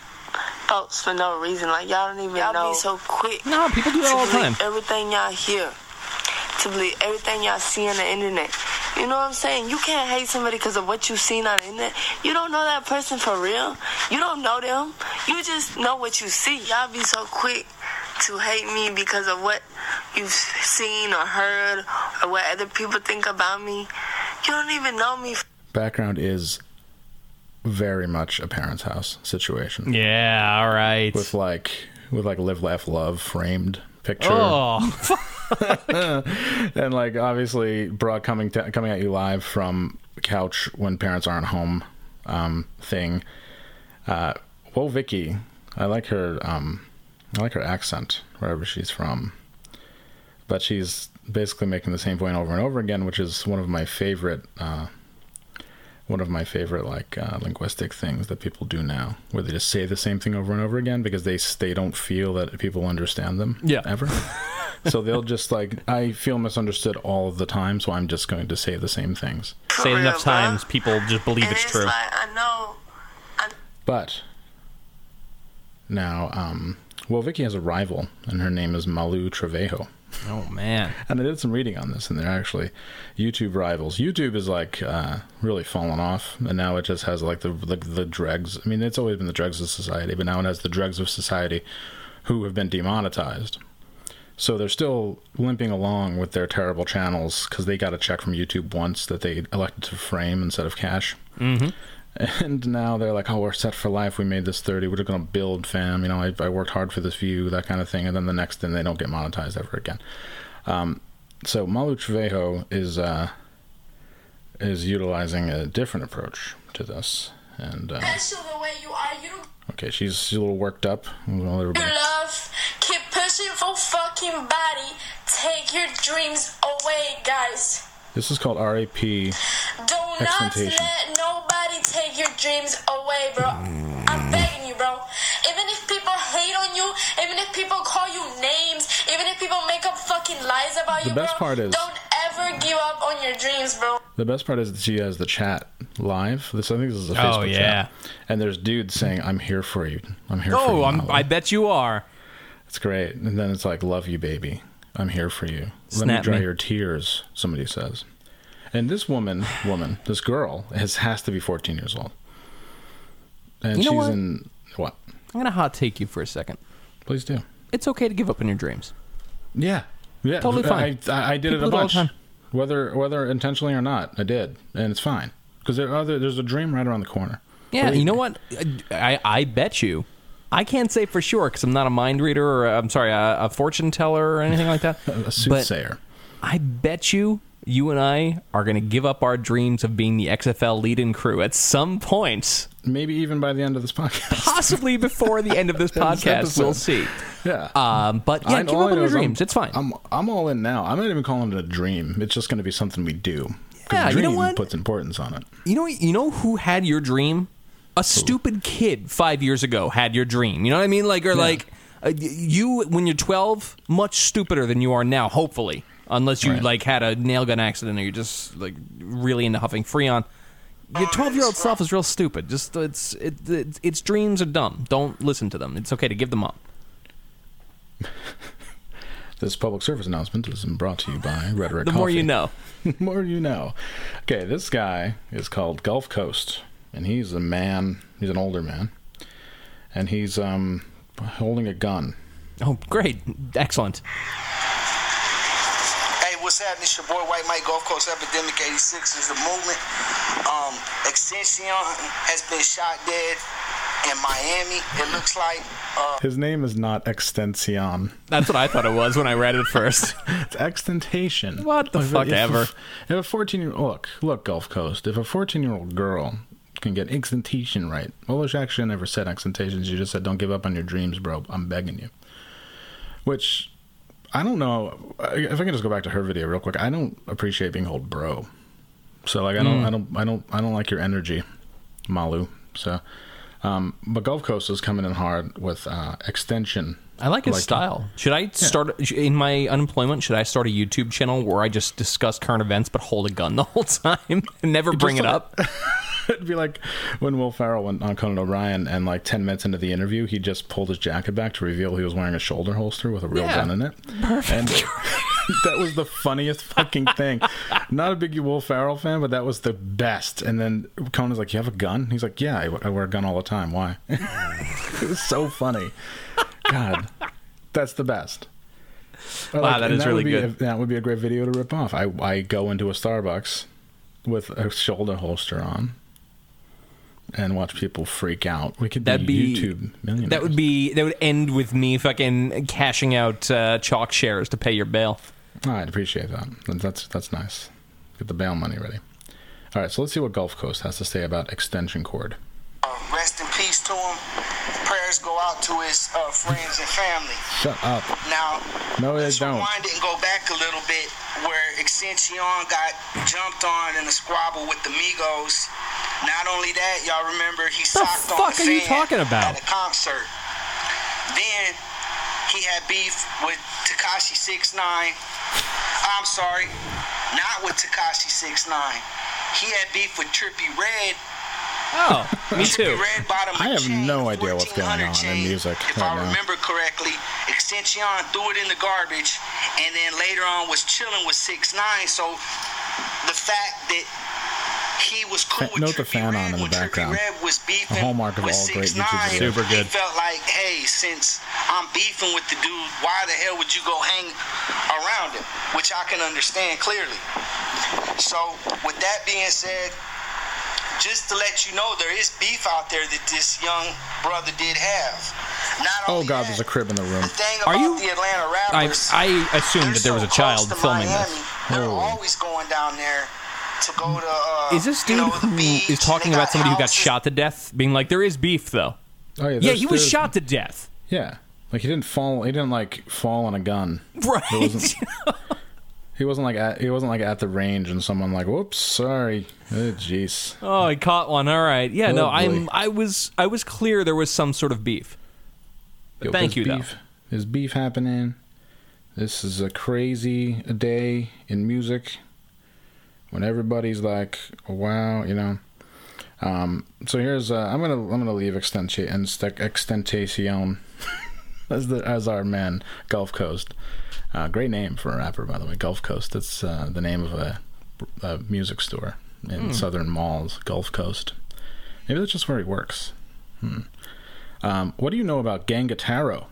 folks for no reason. Like, y'all don't even y'all know. be so quick. No, people do that all the time. Everything y'all hear, to believe everything y'all see on the internet. You know what I'm saying? You can't hate somebody because of what you've seen on the internet. You don't know that person for real. You don't know them. You just know what you see. Y'all be so quick to hate me because of what you've seen or heard or what other people think about me. You don't even know me. Background is very much a parents' house situation Yeah, all right. with like with like live, laugh, love framed picture. oh, and like obviously broad coming to, coming at you live from couch when parents aren't home um thing uh whoa vicky i like her um i like her accent wherever she's from but she's basically making the same point over and over again which is one of my favorite uh one of my favorite like uh, linguistic things that people do now where they just say the same thing over and over again because they they don't feel that people understand them Yeah. ever so they'll just like i feel misunderstood all of the time so i'm just going to say the same things For say it real, enough bro. times, people just believe And it's it's true. like, I know. but now um well vicky has a rival and her name is malu trevejo oh man. and I did some reading on this, and they're actually YouTube rivals. YouTube is like uh, really fallen off, and now it just has like the, the the dregs. I mean, it's always been the dregs of society, but now it has the dregs of society who have been demonetized. So they're still limping along with their terrible channels because they got a check from YouTube once that they elected to frame instead of cash. Mm-hmm. And now they're like, oh, we're set for life. We made this 30. We're just going to build, fam. You know, I, I worked hard for this view, that kind of thing. And then the next thing, they don't get monetized ever again. Um, so Malu Trevejo is uh, is utilizing a different approach to this. And uh, That's the way you are. You don't okay, she's, she's a little worked up. Well, everybody- love. Keep pushing for fucking body. Take your dreams away, guys. This is called RAP. Do not let nobody take your dreams away, bro. I'm begging you, bro. Even if people hate on you, even if people call you names, even if people make up fucking lies about The you, best bro, part is- don't ever give up on your dreams, bro. The best part is that she has the chat live. This I think this is a oh, Facebook Oh, yeah. chat. And there's dudes saying, "I'm here for you. I'm here for oh, you." Oh, I'm, Molly." I bet you are. It's great. And then it's like, "Love you, baby. I'm here for you. Let me dry me. your tears." Somebody says. And this woman, woman, this girl has has to be 14 years old. And You know she's what? in what? I'm gonna hot take you for a second. Please do. It's okay to give up on your dreams. Yeah, yeah, Totally fine. I, I, I did People it a do it all bunch, whether whether intentionally or not. I did, and it's fine because there are other, there's a dream right around the corner. Yeah, Believe you know me. what? I I bet you. I can't say for sure because I'm not a mind reader or I'm sorry, a, a fortune teller or anything like that. A soothsayer. I bet you you and I are going to give up our dreams of being the XFL lead-in crew at some point, Maybe even by the end of this podcast. possibly before the end of this This podcast. We'll see. yeah. Um, but yeah, I- give up on your is I'm- dreams. it's fine. I'm I'm all in now. I'm not even calling it a dream. It's just going to be something we do. Yeah, you know what? puts importance on it. You know, you know who had your dream? A stupid kid five years ago had your dream. You know what I mean? Like, or like uh, you when you're 12, much stupider than you are now. Hopefully, unless you Right. like had a nail gun accident or you're just like really into huffing freon. Your 12 year old self is real stupid. Just it's it, it, its dreams are dumb. Don't listen to them. It's okay to give them up. This public service announcement is brought to you by Rhetoric The more Coffee. you know. the more you know. Okay, this guy is called Gulf Coast, and he's a man. He's an older man, and he's um holding a gun. Oh, great, excellent. Hey, what's happening? It's your boy White Mike Gulf Coast Epidemic 86 is the movement. Um, Extension has been shot dead in Miami. It looks like. Uh, His name is not Extension. That's what I thought it was when I read it first. It's Extentation. What the If- fuck if ever. If a 14 year look, look, Gulf Coast. If a 14 year old girl can get Extentation right, well, she actually never said Extentation. She just said, "Don't give up on your dreams, bro. I'm begging you." Which I don't know. If I can just go back to her video real quick, I don't appreciate being called bro. So like, I Mm. don't, I don't, I don't, I don't like your energy, Malu. So, um, but Gulf Coast is coming in hard with uh, extension. I like his Like- style. Should I start in my unemployment? Should I start a YouTube channel where I just discuss current events but hold a gun the whole time and never bring it like- up? It'd be like when Will Ferrell went on Conan O'Brien, and like ten minutes into the interview, he just pulled his jacket back to reveal he was wearing a shoulder holster with a real Yeah. gun in it. Perfect. And that was the funniest fucking thing. Not a big Will Ferrell fan, but that was the best. And then Conan's like, "You have a gun?" He's like, "Yeah, I, I wear a gun all the time. Why?" it was so funny. God, that's the best. Or Wow, that and is really would be good. a- that would be a great video to rip off. I I go into a Starbucks with a shoulder holster on and watch people freak out. We could That'd be, be YouTube millionaires. That would be that would end with me fucking cashing out uh, chalk shares to pay your bail. Oh, I'd appreciate that. That's that's nice. Get the bail money ready. All right, so let's see what Gulf Coast has to say about extension cord. uh, rest in peace to him. Go out to his uh, friends and family. Shut up. Now, No, they let's don't. rewind it and go back a little bit where Extension got jumped on in a squabble with the Migos. Not only that, y'all remember he The socked on fuck a are you fan talking about? at a concert. Then he had beef with Tekashi 69. I'm sorry, not with Tekashi 69. He had beef with Trippie Redd. Oh, me too. Red bought him a I have no idea what's going 1400 on in music If right I now. remember correctly, Extension threw it in the garbage, and then later on was chilling with Six Nine. So the fact that he was cool Fa- with note the fan Red on in the background. Was beefing hallmark of with all great 6ix9ine, YouTube videos. Super good. He felt like, hey, since I'm beefing with the dude, why the hell would you go hang around him? Which I can understand clearly. So, with that being said, just to let you know, there is beef out there that this young brother did have. Not Oh God, that, there's a crib in the room. The thing Are about you- the Atlanta I rappers, I assumed that there was so a child filming Miami, this. They're Oh. always going down there to go to. Uh, Is this you dude know, who beach, is talking about got somebody who got shot to death, being like, "There is beef, though." Oh yeah, Yeah, he was shot to death. Yeah, like he didn't fall. He didn't like fall on a gun. Right. He wasn't like at, he wasn't like at the range and someone like, "Whoops, sorry." Oh, jeez. oh, I caught one. All right. Yeah. no, Oh, I'm. I was. I was clear there was some sort of beef. Yo, thank you, beef. There's beef happening. This is a crazy day in music when everybody's like, "Wow," you know. Um, so here's uh, I'm gonna I'm gonna leave extension extentation as the as our man Gulf Coast. Uh, great name for a rapper, by the way. Gulf Coast. It's uh, the name of a, a music store in southern malls. Gulf Coast. Maybe that's just where he works. Hmm. Um, what do you know about Gangataro?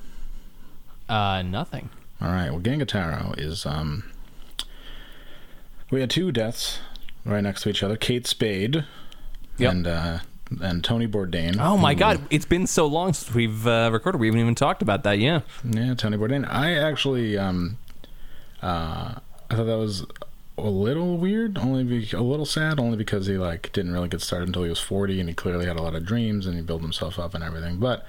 Uh, nothing. All right. Well, Gangataro is. Um, we had two deaths right next to each other. Kate Spade Yep. and uh, and Tony Bourdain. Oh my who- God! It's been so long since we've uh, recorded. We haven't even talked about that. Yeah. Yeah, Tony Bourdain. I actually, um, uh, I thought that was a little weird, only be, a little sad, only because he like didn't really get started until he was forty, and he clearly had a lot of dreams, and he built himself up and everything. But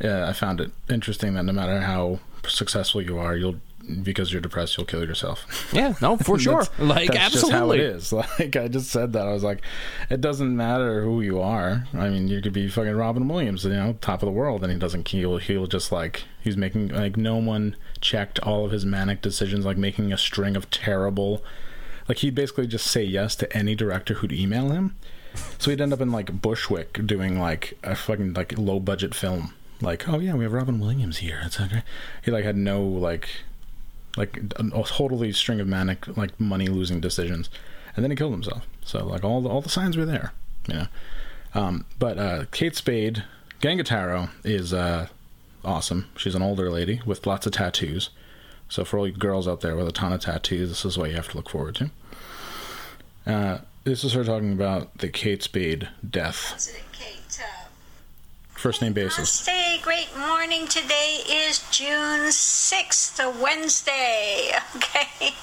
yeah, I found it interesting that no matter how successful you are, you'll because you're depressed, you'll kill yourself. Yeah. No, for sure. That's- like that's absolutely. just how it is. Like I just said that. I was like, it doesn't matter who you are. I mean, you could be fucking Robin Williams, you know, top of the world, and he doesn't. He'll he'll just like he's making like no one checked all of his manic decisions, like making a string of terrible. Like he'd basically just say yes to any director who'd email him. So he'd end up in like Bushwick doing like a fucking like low budget film. Like, oh yeah, we have Robin Williams here. It's okay. He like had no like like a, totally string of manic like money losing decisions. And then he killed himself. So like all the, all the signs were there you know. Um, but uh, kate spade gangataro is uh, awesome. She's an older lady with lots of tattoos. So for all you girls out there with a ton of tattoos this is what you have to look forward to. Uh, this is her talking about the kate spade death first name basis Namaste. Great morning. Today is June 6th, a Wednesday. Okay.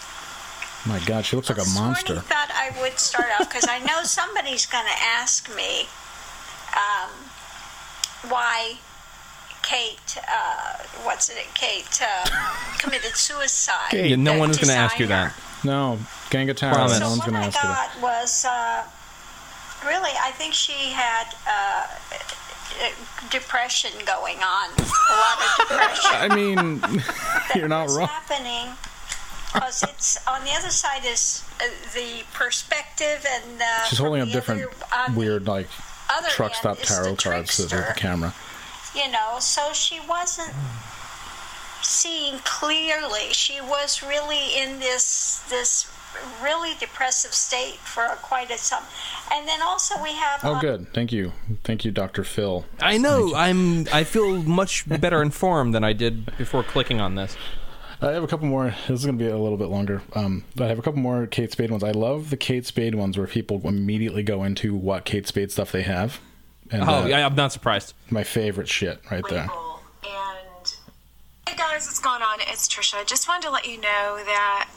my god she looks like a This monster morning thought I would start off because I know somebody's going to ask me um, why Kate, uh, what's it, Kate, uh, committed suicide. Yeah, no the one is going to ask you that. no gangataro Promise. no So one's what gonna I ask you that got was uh, really, I think she had uh, depression going on, a lot of depression. i mean you're not What's wrong happening? Because it's on the other side is uh, the perspective, and uh, She's holding up different other- weird like truck stop tarot cards to the camera. You know, so she wasn't seeing clearly. She was really in this this really depressive state for quite a some. And then also we have Oh, uh, good. Thank you. Thank you, Dr. Phil. I know. I'm. I feel much better informed than I did before clicking on this. I have a couple more. This is going to be a little bit longer. Um, but I have a couple more Kate Spade ones. I love the Kate Spade ones where people immediately go into what Kate Spade stuff they have. And, Oh, uh, yeah, I'm not surprised. my favorite shit right there. And hey guys, what's going on? It's Trisha. Just wanted to let you know that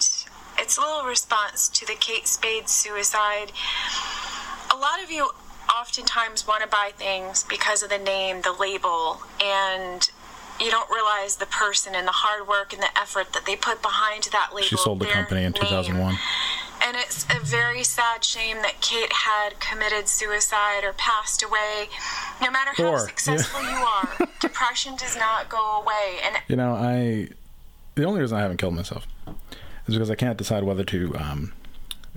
it's a little response to the Kate Spade suicide. A lot of you oftentimes want to buy things because of the name, the label, and you don't realize the person and the hard work and the effort that they put behind that label. She sold the company in name. 2001. And it's a very sad shame that Kate had committed suicide or passed away. No matter how Or, successful you are, depression does not go away. And You know, I. The only reason I haven't killed myself is because I can't decide whether to um,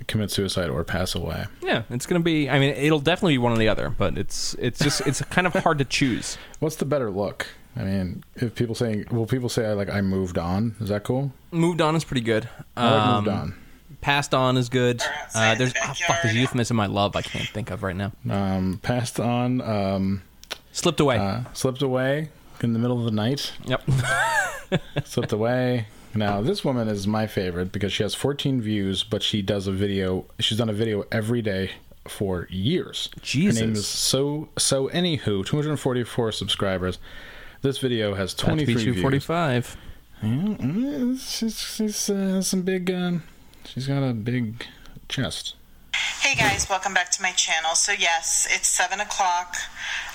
commit suicide or pass away. Yeah, it's gonna be. I mean, it'll definitely be one or the other, but it's it's just it's kind of hard to choose. What's the better look? I mean, if people saying, will people say I like I moved on? Is that cool? Moved on is pretty good. I like moved Um, on. Passed on is good. Uh, there's oh, fuck. There's a euphemism I love. I can't think of right now. Um, passed on. Um, Slipped away. uh, slipped away in the middle of the night. yep. Slipped away. Now this woman is my favorite because she has 14 views, but she does a video. She's done a video every day for years. Her name is so so. Anywho, 244 subscribers. This video has About to 23 be views. 245. Yeah, mm, she's, she's uh, has some big. Uh, she's got a big chest. Hey guys, welcome back to my channel. So, yes, it's 7 o'clock.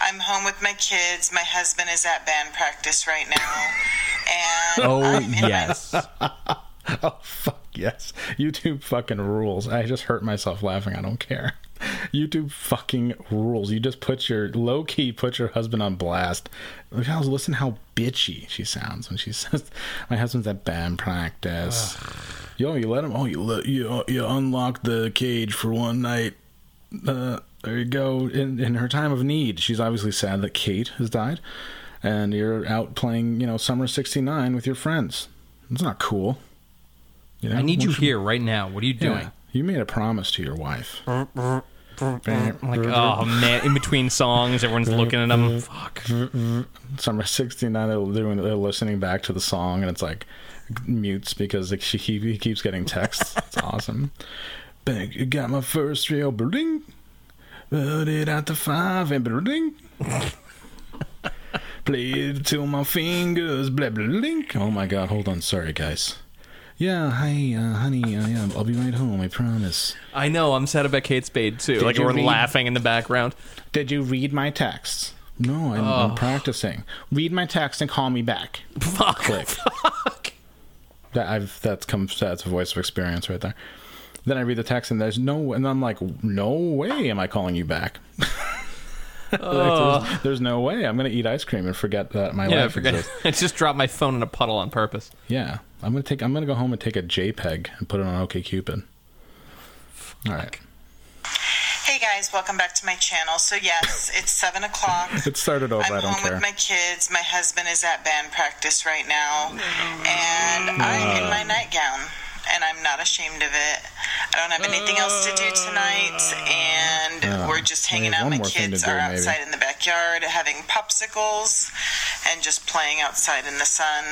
I'm home with my kids. My husband is at band practice right now. And Oh I'm in my yes. Oh fuck yes. YouTube fucking rules. I just hurt myself laughing. I don't care. YouTube fucking rules. You just put your low key put your husband on blast. Look how listen how bitchy she sounds when she says my husband's at band practice. Yo, you let him oh you let you you unlock the cage for one night. Uh, there you go. In in her time of need, she's obviously sad that Kate has died, and you're out playing, you know, Summer '69 with your friends. It's not cool. You know? I need you should- here right now. What are you doing? Yeah, you made a promise to your wife. Like, oh man, in between songs, everyone's looking at them. Fuck. Summer '69, they're, doing, they're listening back to the song, and it's like mutes because like, she, he, he keeps getting texts. It's awesome. Bang, you got my first real bling. Put it out to five and bling. Played it till my fingers blah blah link. Oh my god, hold on, sorry guys. Yeah, hi, uh, honey. Uh, yeah, I'll be right home. I promise. I know. I'm sad about Kate Spade too. Did like we're read- laughing in the background. Did you read my texts? No, I'm, I'm practicing. Read my text and call me back. Fuck. Click. That I've that's comes that's a voice of experience right there. Then I read the text and there's no and I'm like, no way am I calling you back. Like, there's, oh. there's no way I'm gonna eat ice cream and forget that my Yeah, life forget. exists. I just dropped my phone in a puddle on purpose. Yeah, I'm gonna take I'm gonna go home and take a JPEG and put it on OkCupid. All right. Hey guys, welcome back to my channel. So, yes, it's 7 o'clock. It started over. I'm I don't home care. with my kids. My husband is at band practice right now. And mm. I'm in my uh. nightgown. And I'm not ashamed of it. I don't have anything else to do tonight. And Oh, we're just hanging out. My more thing to kids do, are maybe. outside in the backyard having popsicles and just playing outside in the sun.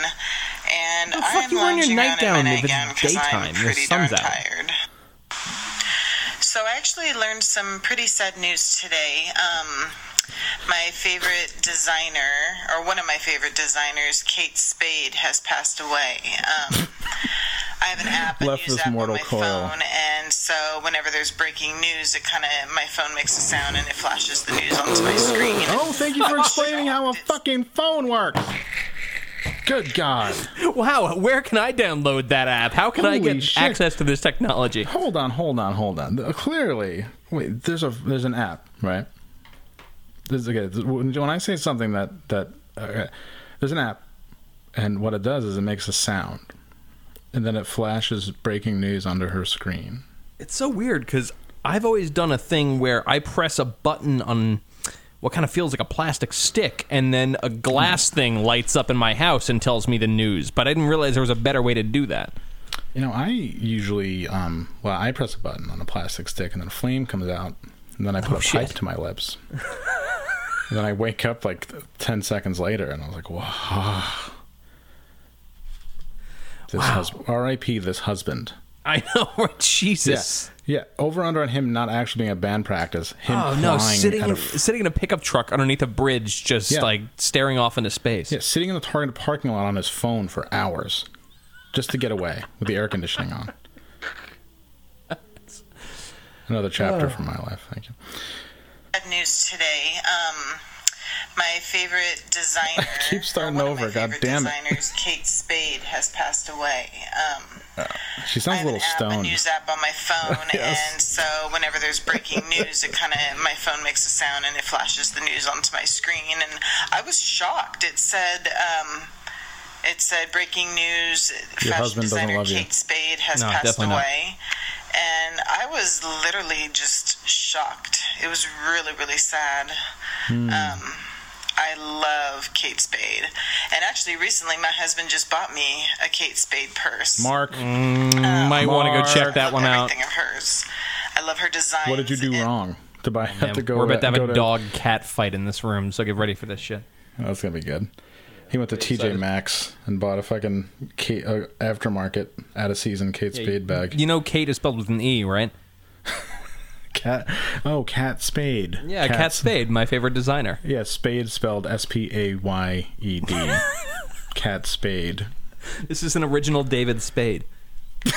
And The I'm you wearing your lounging around in my nightgown if it's nightgown because? I'm pretty darn out. tired. So I actually learned some pretty sad news today. Um, my favorite designer, or one of my favorite designers, Kate Spade, has passed away. Um, I have an app, a Left news this app mortal on my coil. phone, and so whenever there's breaking news, it kind of my phone makes a sound and it flashes the news onto my screen. Oh, thank you for explaining how a fucking phone works. Good God. Wow, where can I download that app? How can I get shit. access to this technology? Hold on, hold on, hold on. Uh, Clearly, wait. There's a there's an app, right? This, okay, when when I say something that that okay, there's an app, and what it does is it makes a sound, and then it flashes breaking news onto her screen. It's so weird because I've always done a thing where I press a button on what kind of feels like a plastic stick, and then a glass thing lights up in my house and tells me the news. But I didn't realize there was a better way to do that. You know, I usually um well, I press a button on a plastic stick, and then a flame comes out, and then I put a shit. pipe to my lips. and then I wake up like ten seconds later, and I was like, "Wow." This Wow. husband, R.I.P. This husband. I know? Jesus. Yeah, over under on him not actually being at band practice. Him Oh no, sitting at in, a f- sitting in a pickup truck underneath a bridge, just Yeah. like staring off into space. yeah, sitting in the Target parking lot on his phone for hours, just to get away with the air conditioning on. Another chapter from my life. Thank you. Bad news today. Um, my favorite designer. Keep starting over, Of God damn it. designers, Kate Spade, has passed away. Um, She I sounds a little an app, stoned. a news app on my phone, Yes. and so whenever there's breaking news, it kind of my phone makes a sound and it flashes the news onto my screen. And I was shocked. It said. Um, it said breaking news. Your fashion husband doesn't designer love you. Kate Spade has No, passed definitely not. away. And I was literally just shocked. It was really, really sad. Hmm. Um, I love Kate Spade. And actually, recently, my husband just bought me a Kate Spade purse. Mark, Might want to go check that one out. Everything of hers. I love her design. what did you do wrong to buy? have to go. We're about to have go a dog cat fight in this room, so get ready for this shit. That's gonna be good. He went to TJ Maxx and bought a fucking Kate, uh, aftermarket out of season Kate Spade bag. You know, Kate is spelled with an E, right? Cat. Oh, Cat Spade. Yeah, Cat Cat's- Spade, my favorite designer. Yeah, Spade spelled S P A Y E D. Cat Spade. This is an original David Spade.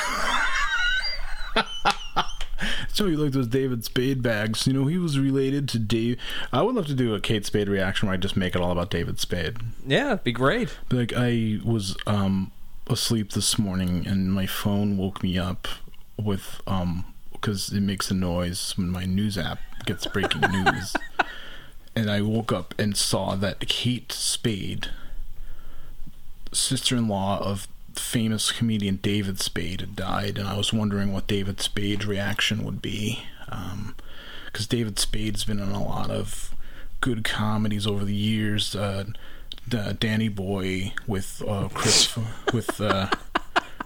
So you like those David Spade bags? You know, he was related to Dave. I would love to do a Kate Spade reaction where I just make it all about David Spade. Yeah, it'd be great. Like I was um asleep this morning and my phone woke me up with um because it makes a noise when my news app gets breaking news. And I woke up and saw that Kate Spade, sister-in-law of famous comedian David Spade, had died, and I was wondering what David Spade's reaction would be, because David Spade's been in a lot of good comedies over the years. Uh, D- Danny Boy with uh, Chris with uh,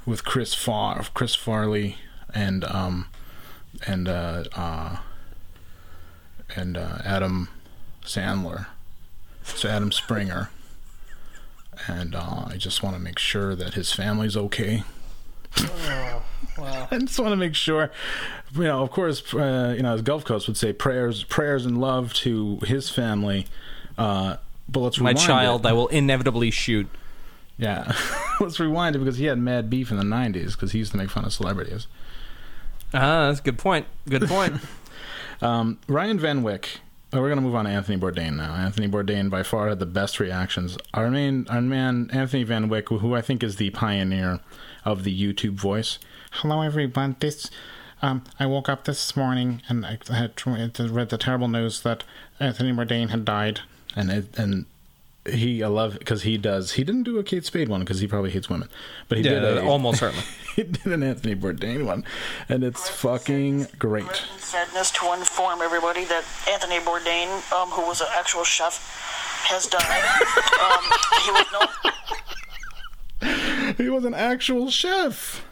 with Chris Far Chris Farley and um and uh, uh and uh, Adam Sandler. So Adam Springer. And uh, I just want to make sure that his family's okay. I just want to make sure, you know. Of course, uh, you know, as Gulf Coast would say, prayers, prayers and love to his family. Uh, but let's My child, it. I will inevitably shoot. Yeah, let's rewind it because he had mad beef in the '90s because he used to make fun of celebrities. Ah, that's a good point. Good point. Um, Ryan Van Wyck. Oh, we're gonna move on to Anthony Bourdain now. Anthony Bourdain by far had the best reactions. Our main, our man Anthony Van Wyck, who I think is the pioneer of the YouTube voice. Hello, everyone. This, um, I woke up this morning and I had read the terrible news that Anthony Bourdain had died, and it, and he I love because he does. He didn't do a Kate Spade one because he probably hates women, but he Yeah, did a, almost certainly. he did an Anthony Bourdain one, and it's fucking great. Sadness to inform everybody that Anthony Bourdain, um, who was an actual chef, has died. um, he was known. He was an actual chef,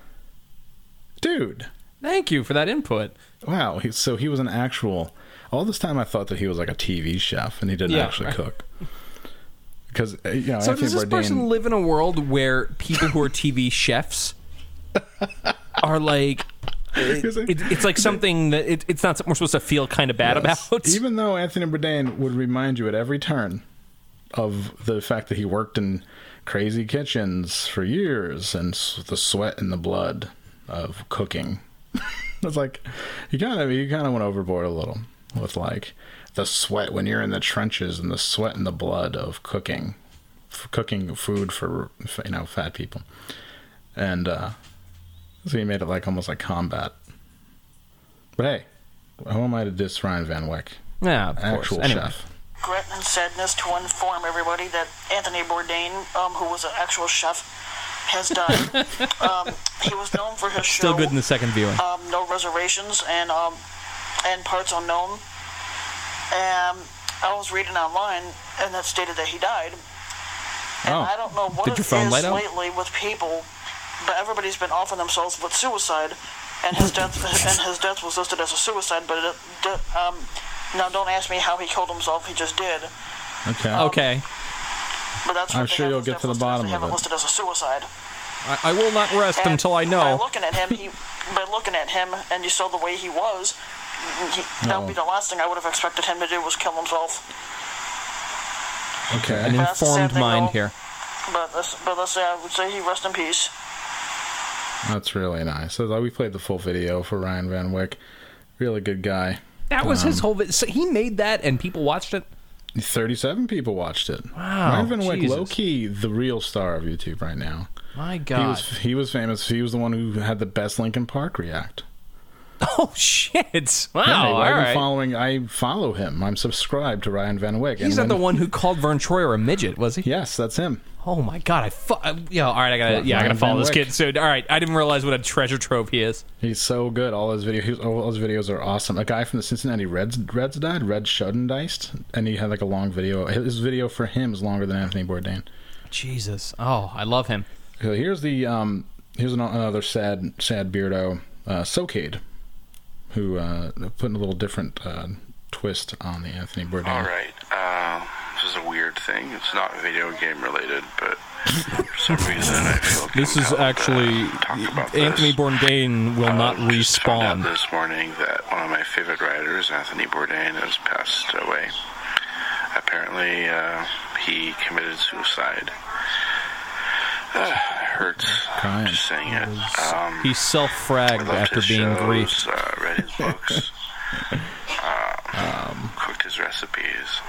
dude. Thank you for that input. Wow. He, so he was an actual. All this time, I thought that he was like a TV chef, and he didn't Yeah, actually right. cook. Because uh, you know, So Anthony does this Bourdain. person live in a world where people who are TV chefs are like? It, it- it's like something that it, it's not something we're supposed to feel kind of bad Yes. about. Even though Anthony Bourdain would remind you at every turn of the fact that he worked in crazy kitchens for years and the sweat and the blood of cooking. it's like you kind of you kind of went overboard a little with like the sweat when you're in the trenches and the sweat and the blood of cooking, f- cooking food for you know fat people, and uh, so he made it like almost like combat. But hey, who am I to diss Ryan Van Wyck? Yeah, of course. Actual Anyway. chef. Regret and sadness to inform everybody that Anthony Bourdain, um, who was an actual chef, has died. um, he was known for his show. Still good in the second viewing. um, no reservations and um, and parts unknown. And I was reading online, and that stated that he died. And Oh. I don't know what Did it your phone is light up? lately with people, but everybody's been offing themselves with suicide, and his death and his death was listed as a suicide. But it, di- um, now don't ask me how he killed himself. He just did. Okay. Okay. But that's I'm sure you'll get to the listed as. bottom They of have it it. listed as a suicide. I, I will not rest And until I know. By know. looking at him, he by looking at him, and you saw the way he was. He, that would be the last thing I would have expected him to do was kill himself. Okay. An That's informed mind though. here. But let's, but let's say I would say he rest in peace. That's really nice. So we played the full video for Ryan Van Wyck. Really good guy. That was his Um, whole. vi- So he made that, and people watched it. 37 people watched it. Wow, Ryan Van Wyck, Jesus. low key, the real star of YouTube right now. My He God. was he was famous. He was the one who had the best Linkin Park react. oh shit! Wow. Yeah, all I've been right. following. I follow him. I'm subscribed to Ryan Van Wyck. He's not the one who called Verne Troyer a midget, was he? Yes, that's him. Oh my god! I fu- uh, yeah. All right, I gotta yeah, I gotta follow Van this Wyck. kid. So all right, I didn't realize what a treasure trove he is. He's so good. All his videos, all his videos are awesome. A guy from the Cincinnati Reds, Reds died. Red Schoendienst, and he had like a long video. His video for him is longer than Anthony Bourdain. Jesus. Oh, I love him. So here's the um, here's another sad sad beardo, uh, Socade, who uh, putting a little different uh, twist on the Anthony Bourdain. All right. Uh, this is a weird thing. It's not video game related, but for some reason I feel This is compelled actually to talk about this. Anthony Bourdain will not found out respawn. this morning that one of my favorite writers, Anthony Bourdain, has passed away. Apparently, uh, he committed suicide. Uh, hurts Crying. just saying it. Um, He self-fragged after being shows, griefed. Uh, read his books. um, cooked his recipes.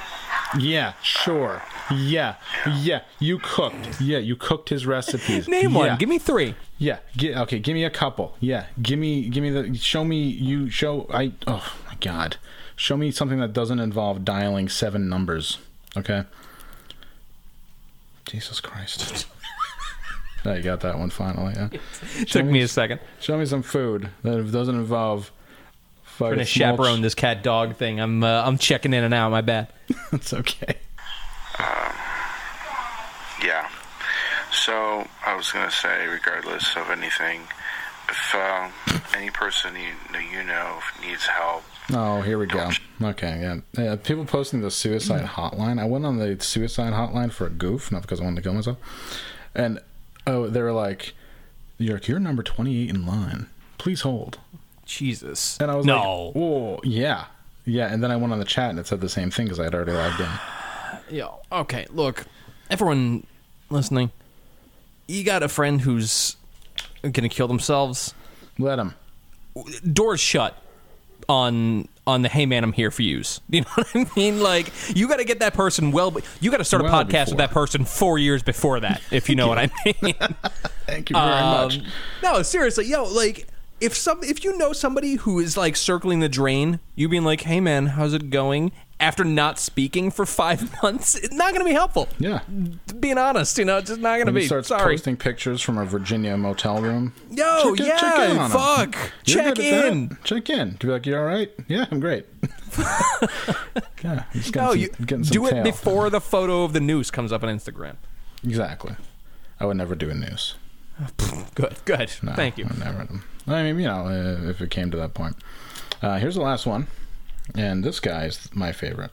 Yeah, sure. Yeah, yeah. You cooked. Yeah, you cooked his recipes. Name yeah. one. Give me three. Yeah. Gi- okay. Give me a couple. Yeah. Give me. Give me the. Show me. You show. I. Oh my God. Show me something that doesn't involve dialing seven numbers. Okay. Jesus Christ. you got that one finally. Yeah. Show Took me a second. Show me some food that doesn't involve. Trying fucking to small chaperone this cat dog thing. I'm uh, I'm checking in and out. My bad. it's okay. Yeah. So I was gonna say, regardless of anything, if uh, any person you you know needs help, Oh, here we go. Okay, yeah. yeah. People posting the suicide hotline. I went on the suicide hotline for a goof, not because I wanted to kill myself. And oh, they were like, "You're you're number twenty eight in line. Please hold." Jesus. And I was No. like, "Whoa, yeah, yeah." And then I went on the chat and it said the same thing because I had already logged in. Yo, okay, look, everyone listening, you got a friend who's gonna kill themselves. Let him. Doors shut on on the hey man I'm here for yous. You know what I mean? Like you got to get that person well. be- You got to start a Well podcast with that person four years before that, if you know what I mean. Thank you very much. Um, No, seriously, yo, like if some if you know somebody who is like circling the drain, you being like, "Hey man, how's it going?" After not speaking for five months, it's not going to be helpful. Yeah. Being honest, you know, it's just not going to be. starts Sorry. posting pictures from a Virginia motel room. Yo, check, yeah, check in fuck. Check good at that? in. Check in. To be like, you all right? Yeah, I'm great. yeah, just No, some, you do it before the photo of the noose comes up on Instagram. Exactly. I would never do a news. Good, good. No, Thank you. I never. I mean, you know, uh, if it came to that point. Uh, here's the last one, and this guy is my favorite.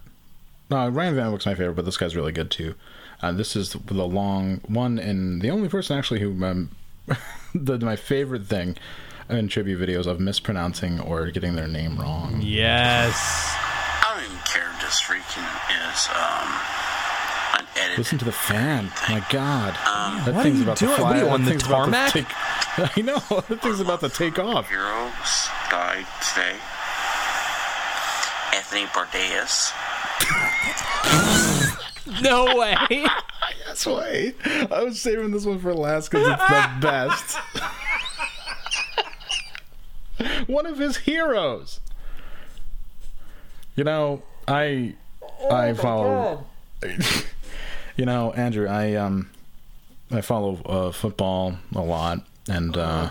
No, Ryan Van Wyck's my favorite, but this guy's really good too. Uh, this is the long one, and the only person actually who um, the my favorite thing in tribute videos of mispronouncing or getting their name wrong. Yes. I don't even care. if This freaking is um, unedited. Listen to the fan. My God, um, that what are thing's you about doing? to fly. What are you, that on the thing's about to tarmac? take- I know. That thing's about to take off. Heroes died today. Anthony Bourdain. No way. That's why I was saving this one for last because it's the best. one of his heroes. You know, I oh I follow. You know, Andrew, I um I follow uh, football a lot, and uh,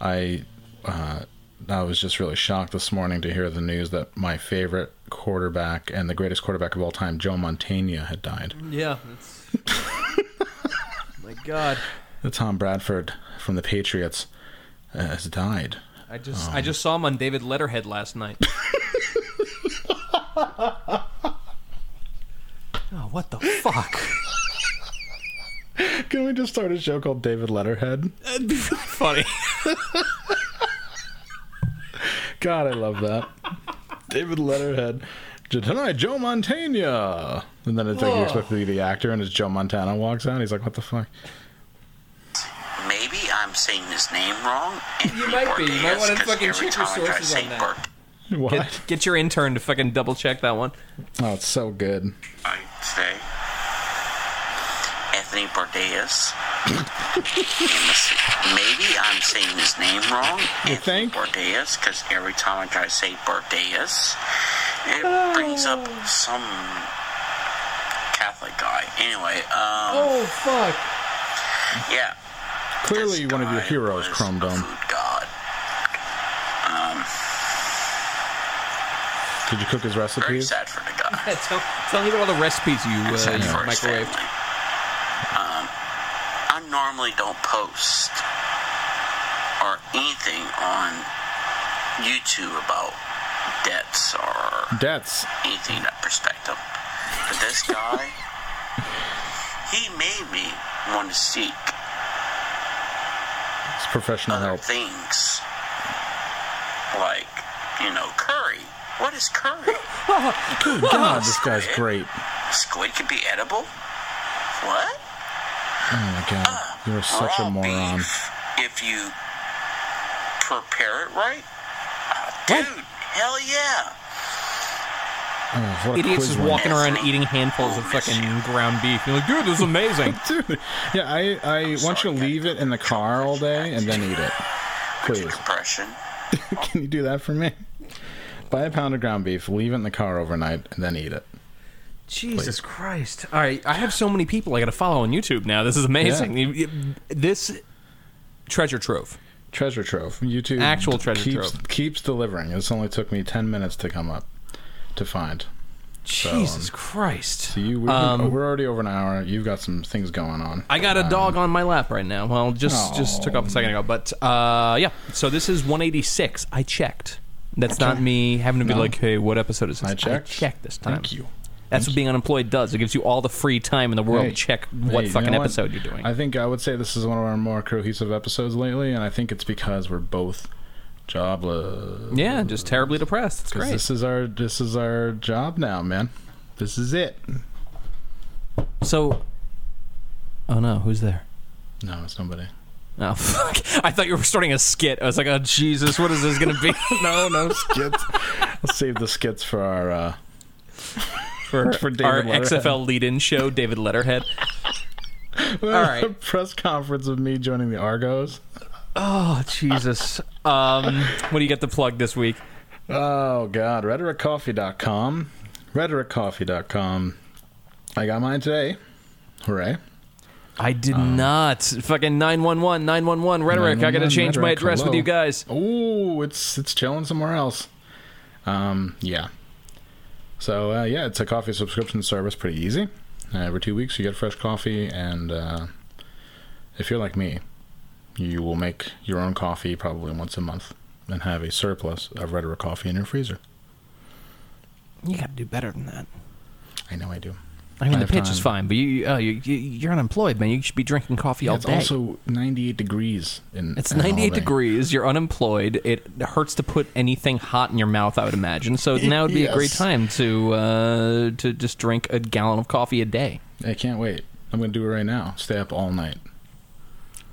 I uh, I was just really shocked this morning to hear the news that my favorite quarterback and the greatest quarterback of all time, Joe Montana, had died. yeah. My God. The Tom Bradford from the Patriots uh, has died. I just I just saw him on David Letterhead last night. oh, what the fuck? Can we just start a show called David Letterhead? That'd be funny. God, I love that. David Letterhead. Tonight, Joe Montana. And then it's like you expect to be the actor, and as Joe Montana walks out, he's like, "What the fuck?" Maybe I'm saying his name wrong. You might be. You might want to fucking check your Every time I try to sources on that. Burt, What? Get, get your intern to fucking double check that one. Oh, it's so good. I say Anthony Bourdain. Maybe I'm saying his name wrong. You Anthony think? Bourdain, because every time I try to say Bourdain, it brings up some Catholic guy. Anyway, um, Oh fuck. yeah. Clearly, one of your heroes, was Chrome a Dome. food god. Um, Did you cook his recipes? very recipes? sad for the guy. Yeah, tell, tell me about all the recipes you, uh, you for his microwaved. Um, I normally don't post or anything on YouTube about debts or Debts. anything in that perspective. But this guy, he made me want to seek It's professional other help. things. Like, you know, curry. What is curry? Good God, this guy's great. Squid can be edible? What? Oh my god. You're such a moron. beef, if you prepare it right, uh, dude, hell yeah. Oh, what Idiots quiz just walking around eating handfuls of fucking ground beef. You're like, dude, this is amazing. Dude, yeah, I, I want you to leave it in the car all day and then eat it. Please. Compression. Can you do that for me? Buy a pound of ground beef, leave it in the car overnight, and then eat it. Jesus Christ! All right, I have so many people I got to follow on YouTube now. This is amazing. You- This treasure trove. Treasure trove. YouTube Actual treasure keeps, trove. keeps delivering. This only took me 10 minutes to come up to find. So, um, Jesus Christ! So you, we're, Um, we're already over an hour. You've got some things going on. I got a Um, dog on my lap right now. Well, just just took off a second ago, but uh, yeah. So this is 186. I checked. That's not me having to be No. like, "Hey, what episode is this?" I checked. checked this time. Thank you. That's what being unemployed does. It gives you all the free time in the world Hey, to check hey, what you fucking know what? episode you're doing. I think I would say this is one of our more cohesive episodes lately, and I think it's because we're both jobless. yeah, just terribly depressed. It's 'Cause great. This is our this is our job now, man. This is it. So, oh no, who's there? No, it's somebody. Oh fuck! I thought you were starting a skit. I was like, oh Jesus, what is this gonna be? no, no skits. Let's save the skits for our uh, for, for David our Letterhead. XFL lead-in show, David Letterhead. All right. press conference of me joining the Argos. Oh Jesus! Um, what do you get to plug this week? Oh God, rhetoriccoffee.com. Rhetoriccoffee.com. I got mine today. Hooray. I did not. Fucking 911, 911 rhetoric. I got to 911 change my rhetoric, address with you guys. Oh, it's it's chilling somewhere else. Um, yeah. So uh, yeah, it's a coffee subscription service. Pretty easy. Uh, every two weeks, you get fresh coffee, and uh, if you're like me, you will make your own coffee probably once a month, and have a surplus of Rhetoric coffee in your freezer. You got to do better than that. I know I do. I mean, the pitch is fine, but you, uh, you, you you're unemployed, man. You should be drinking coffee Yeah, all it's day. also 98 degrees in. It's in 98 degrees. You're unemployed. It hurts to put anything hot in your mouth. I would imagine. So now would be a great time to uh, to just drink a gallon of coffee a day. I can't wait. I'm gonna do it right now. Stay up all night.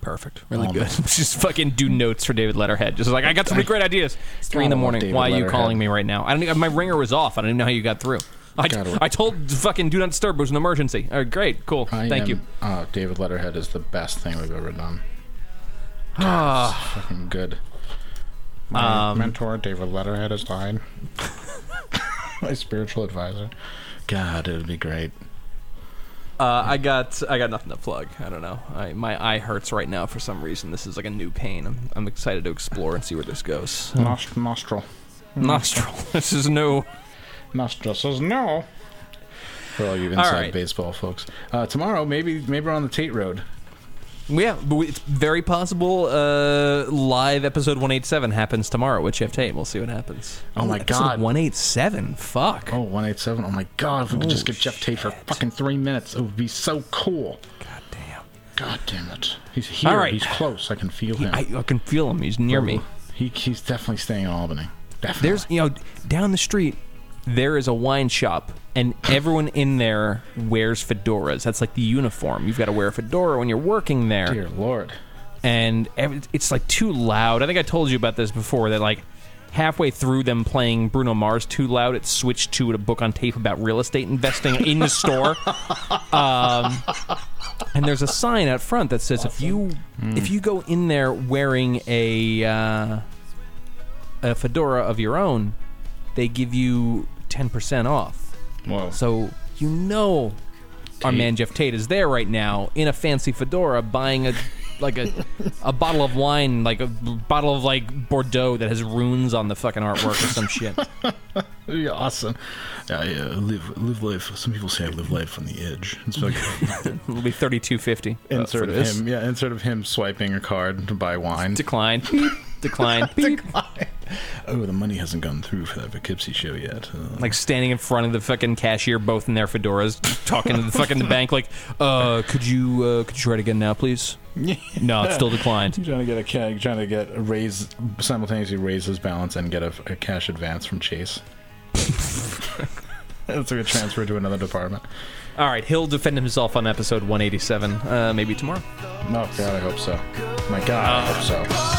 Perfect. Really All good. just fucking do notes for David Letterhead. Just like I got some great ideas. It's three in the morning. David Why are you Letterhead. calling me right now? I don't. My ringer was off. I don't even know how you got through. I, I told fucking do not disturb. It was an emergency. All right, great, cool. I Thank am- you. Uh, David Letterhead is the best thing we've ever done. Ah. Fucking good. My Um, mentor, David Letterhead, is died. My spiritual advisor. God, it would be great. Uh, I got I got nothing to plug. I don't know. I, my eye hurts right now for some reason. This is like a new pain. I'm, I'm excited to explore and see where this goes. Nost- nostril. Nostril. This is new. Nostril says no. For all you inside right. baseball folks. Uh, tomorrow, maybe maybe we're on the Tate Road. Yeah, but it's very possible. Uh, live episode 187 happens tomorrow with Geoff Tate. We'll see what happens. Oh my episode God. 187. Fuck. Oh, 187. Oh my god, if we could just get Geoff Tate for fucking three minutes, it would be so cool. God damn. God damn it. He's here. All right. He's close. I can feel He- him. I, I can feel him. He's near me. He, he's definitely staying in Albany. Definitely. There's, you know, down the street, there is a wine shop, and everyone in there wears fedoras. That's like the uniform. You've got to wear a fedora when you're working there. Dear Lord. and every, it's like too loud. I think I told you about this before. That like halfway through them playing Bruno Mars too loud, it switched to a book on tape about real estate investing in the store. Um, and there's a sign out front that says if you if you go in there wearing a uh, a fedora of your own, they give you ten percent off. Whoa. So you know our man Geoff Tate is there right now in a fancy fedora buying a like a a bottle of wine, like a bottle of like Bordeaux that has runes on the fucking artwork or some shit. That'd be awesome. Yeah, yeah. Live, live life. Some people say I live life on the edge. It's like It'll be thirty two fifty. insert of him. Yeah, insert of him swiping a card to buy wine. Decline. Beep. Decline. Oh, the money hasn't gone through for that Poughkeepsie show yet. Uh, Like standing in front of the fucking cashier, both in their fedoras, talking to the fucking bank. Like, uh, could you uh, could you try it again now, please? No, it's still declined. He's trying to get a trying to get a raise simultaneously raise his balance and get a, a cash advance from Chase. It's like a transfer to another department. All right, he'll defend himself on episode 187, uh, maybe tomorrow. Oh God, I hope so. My God, I hope so.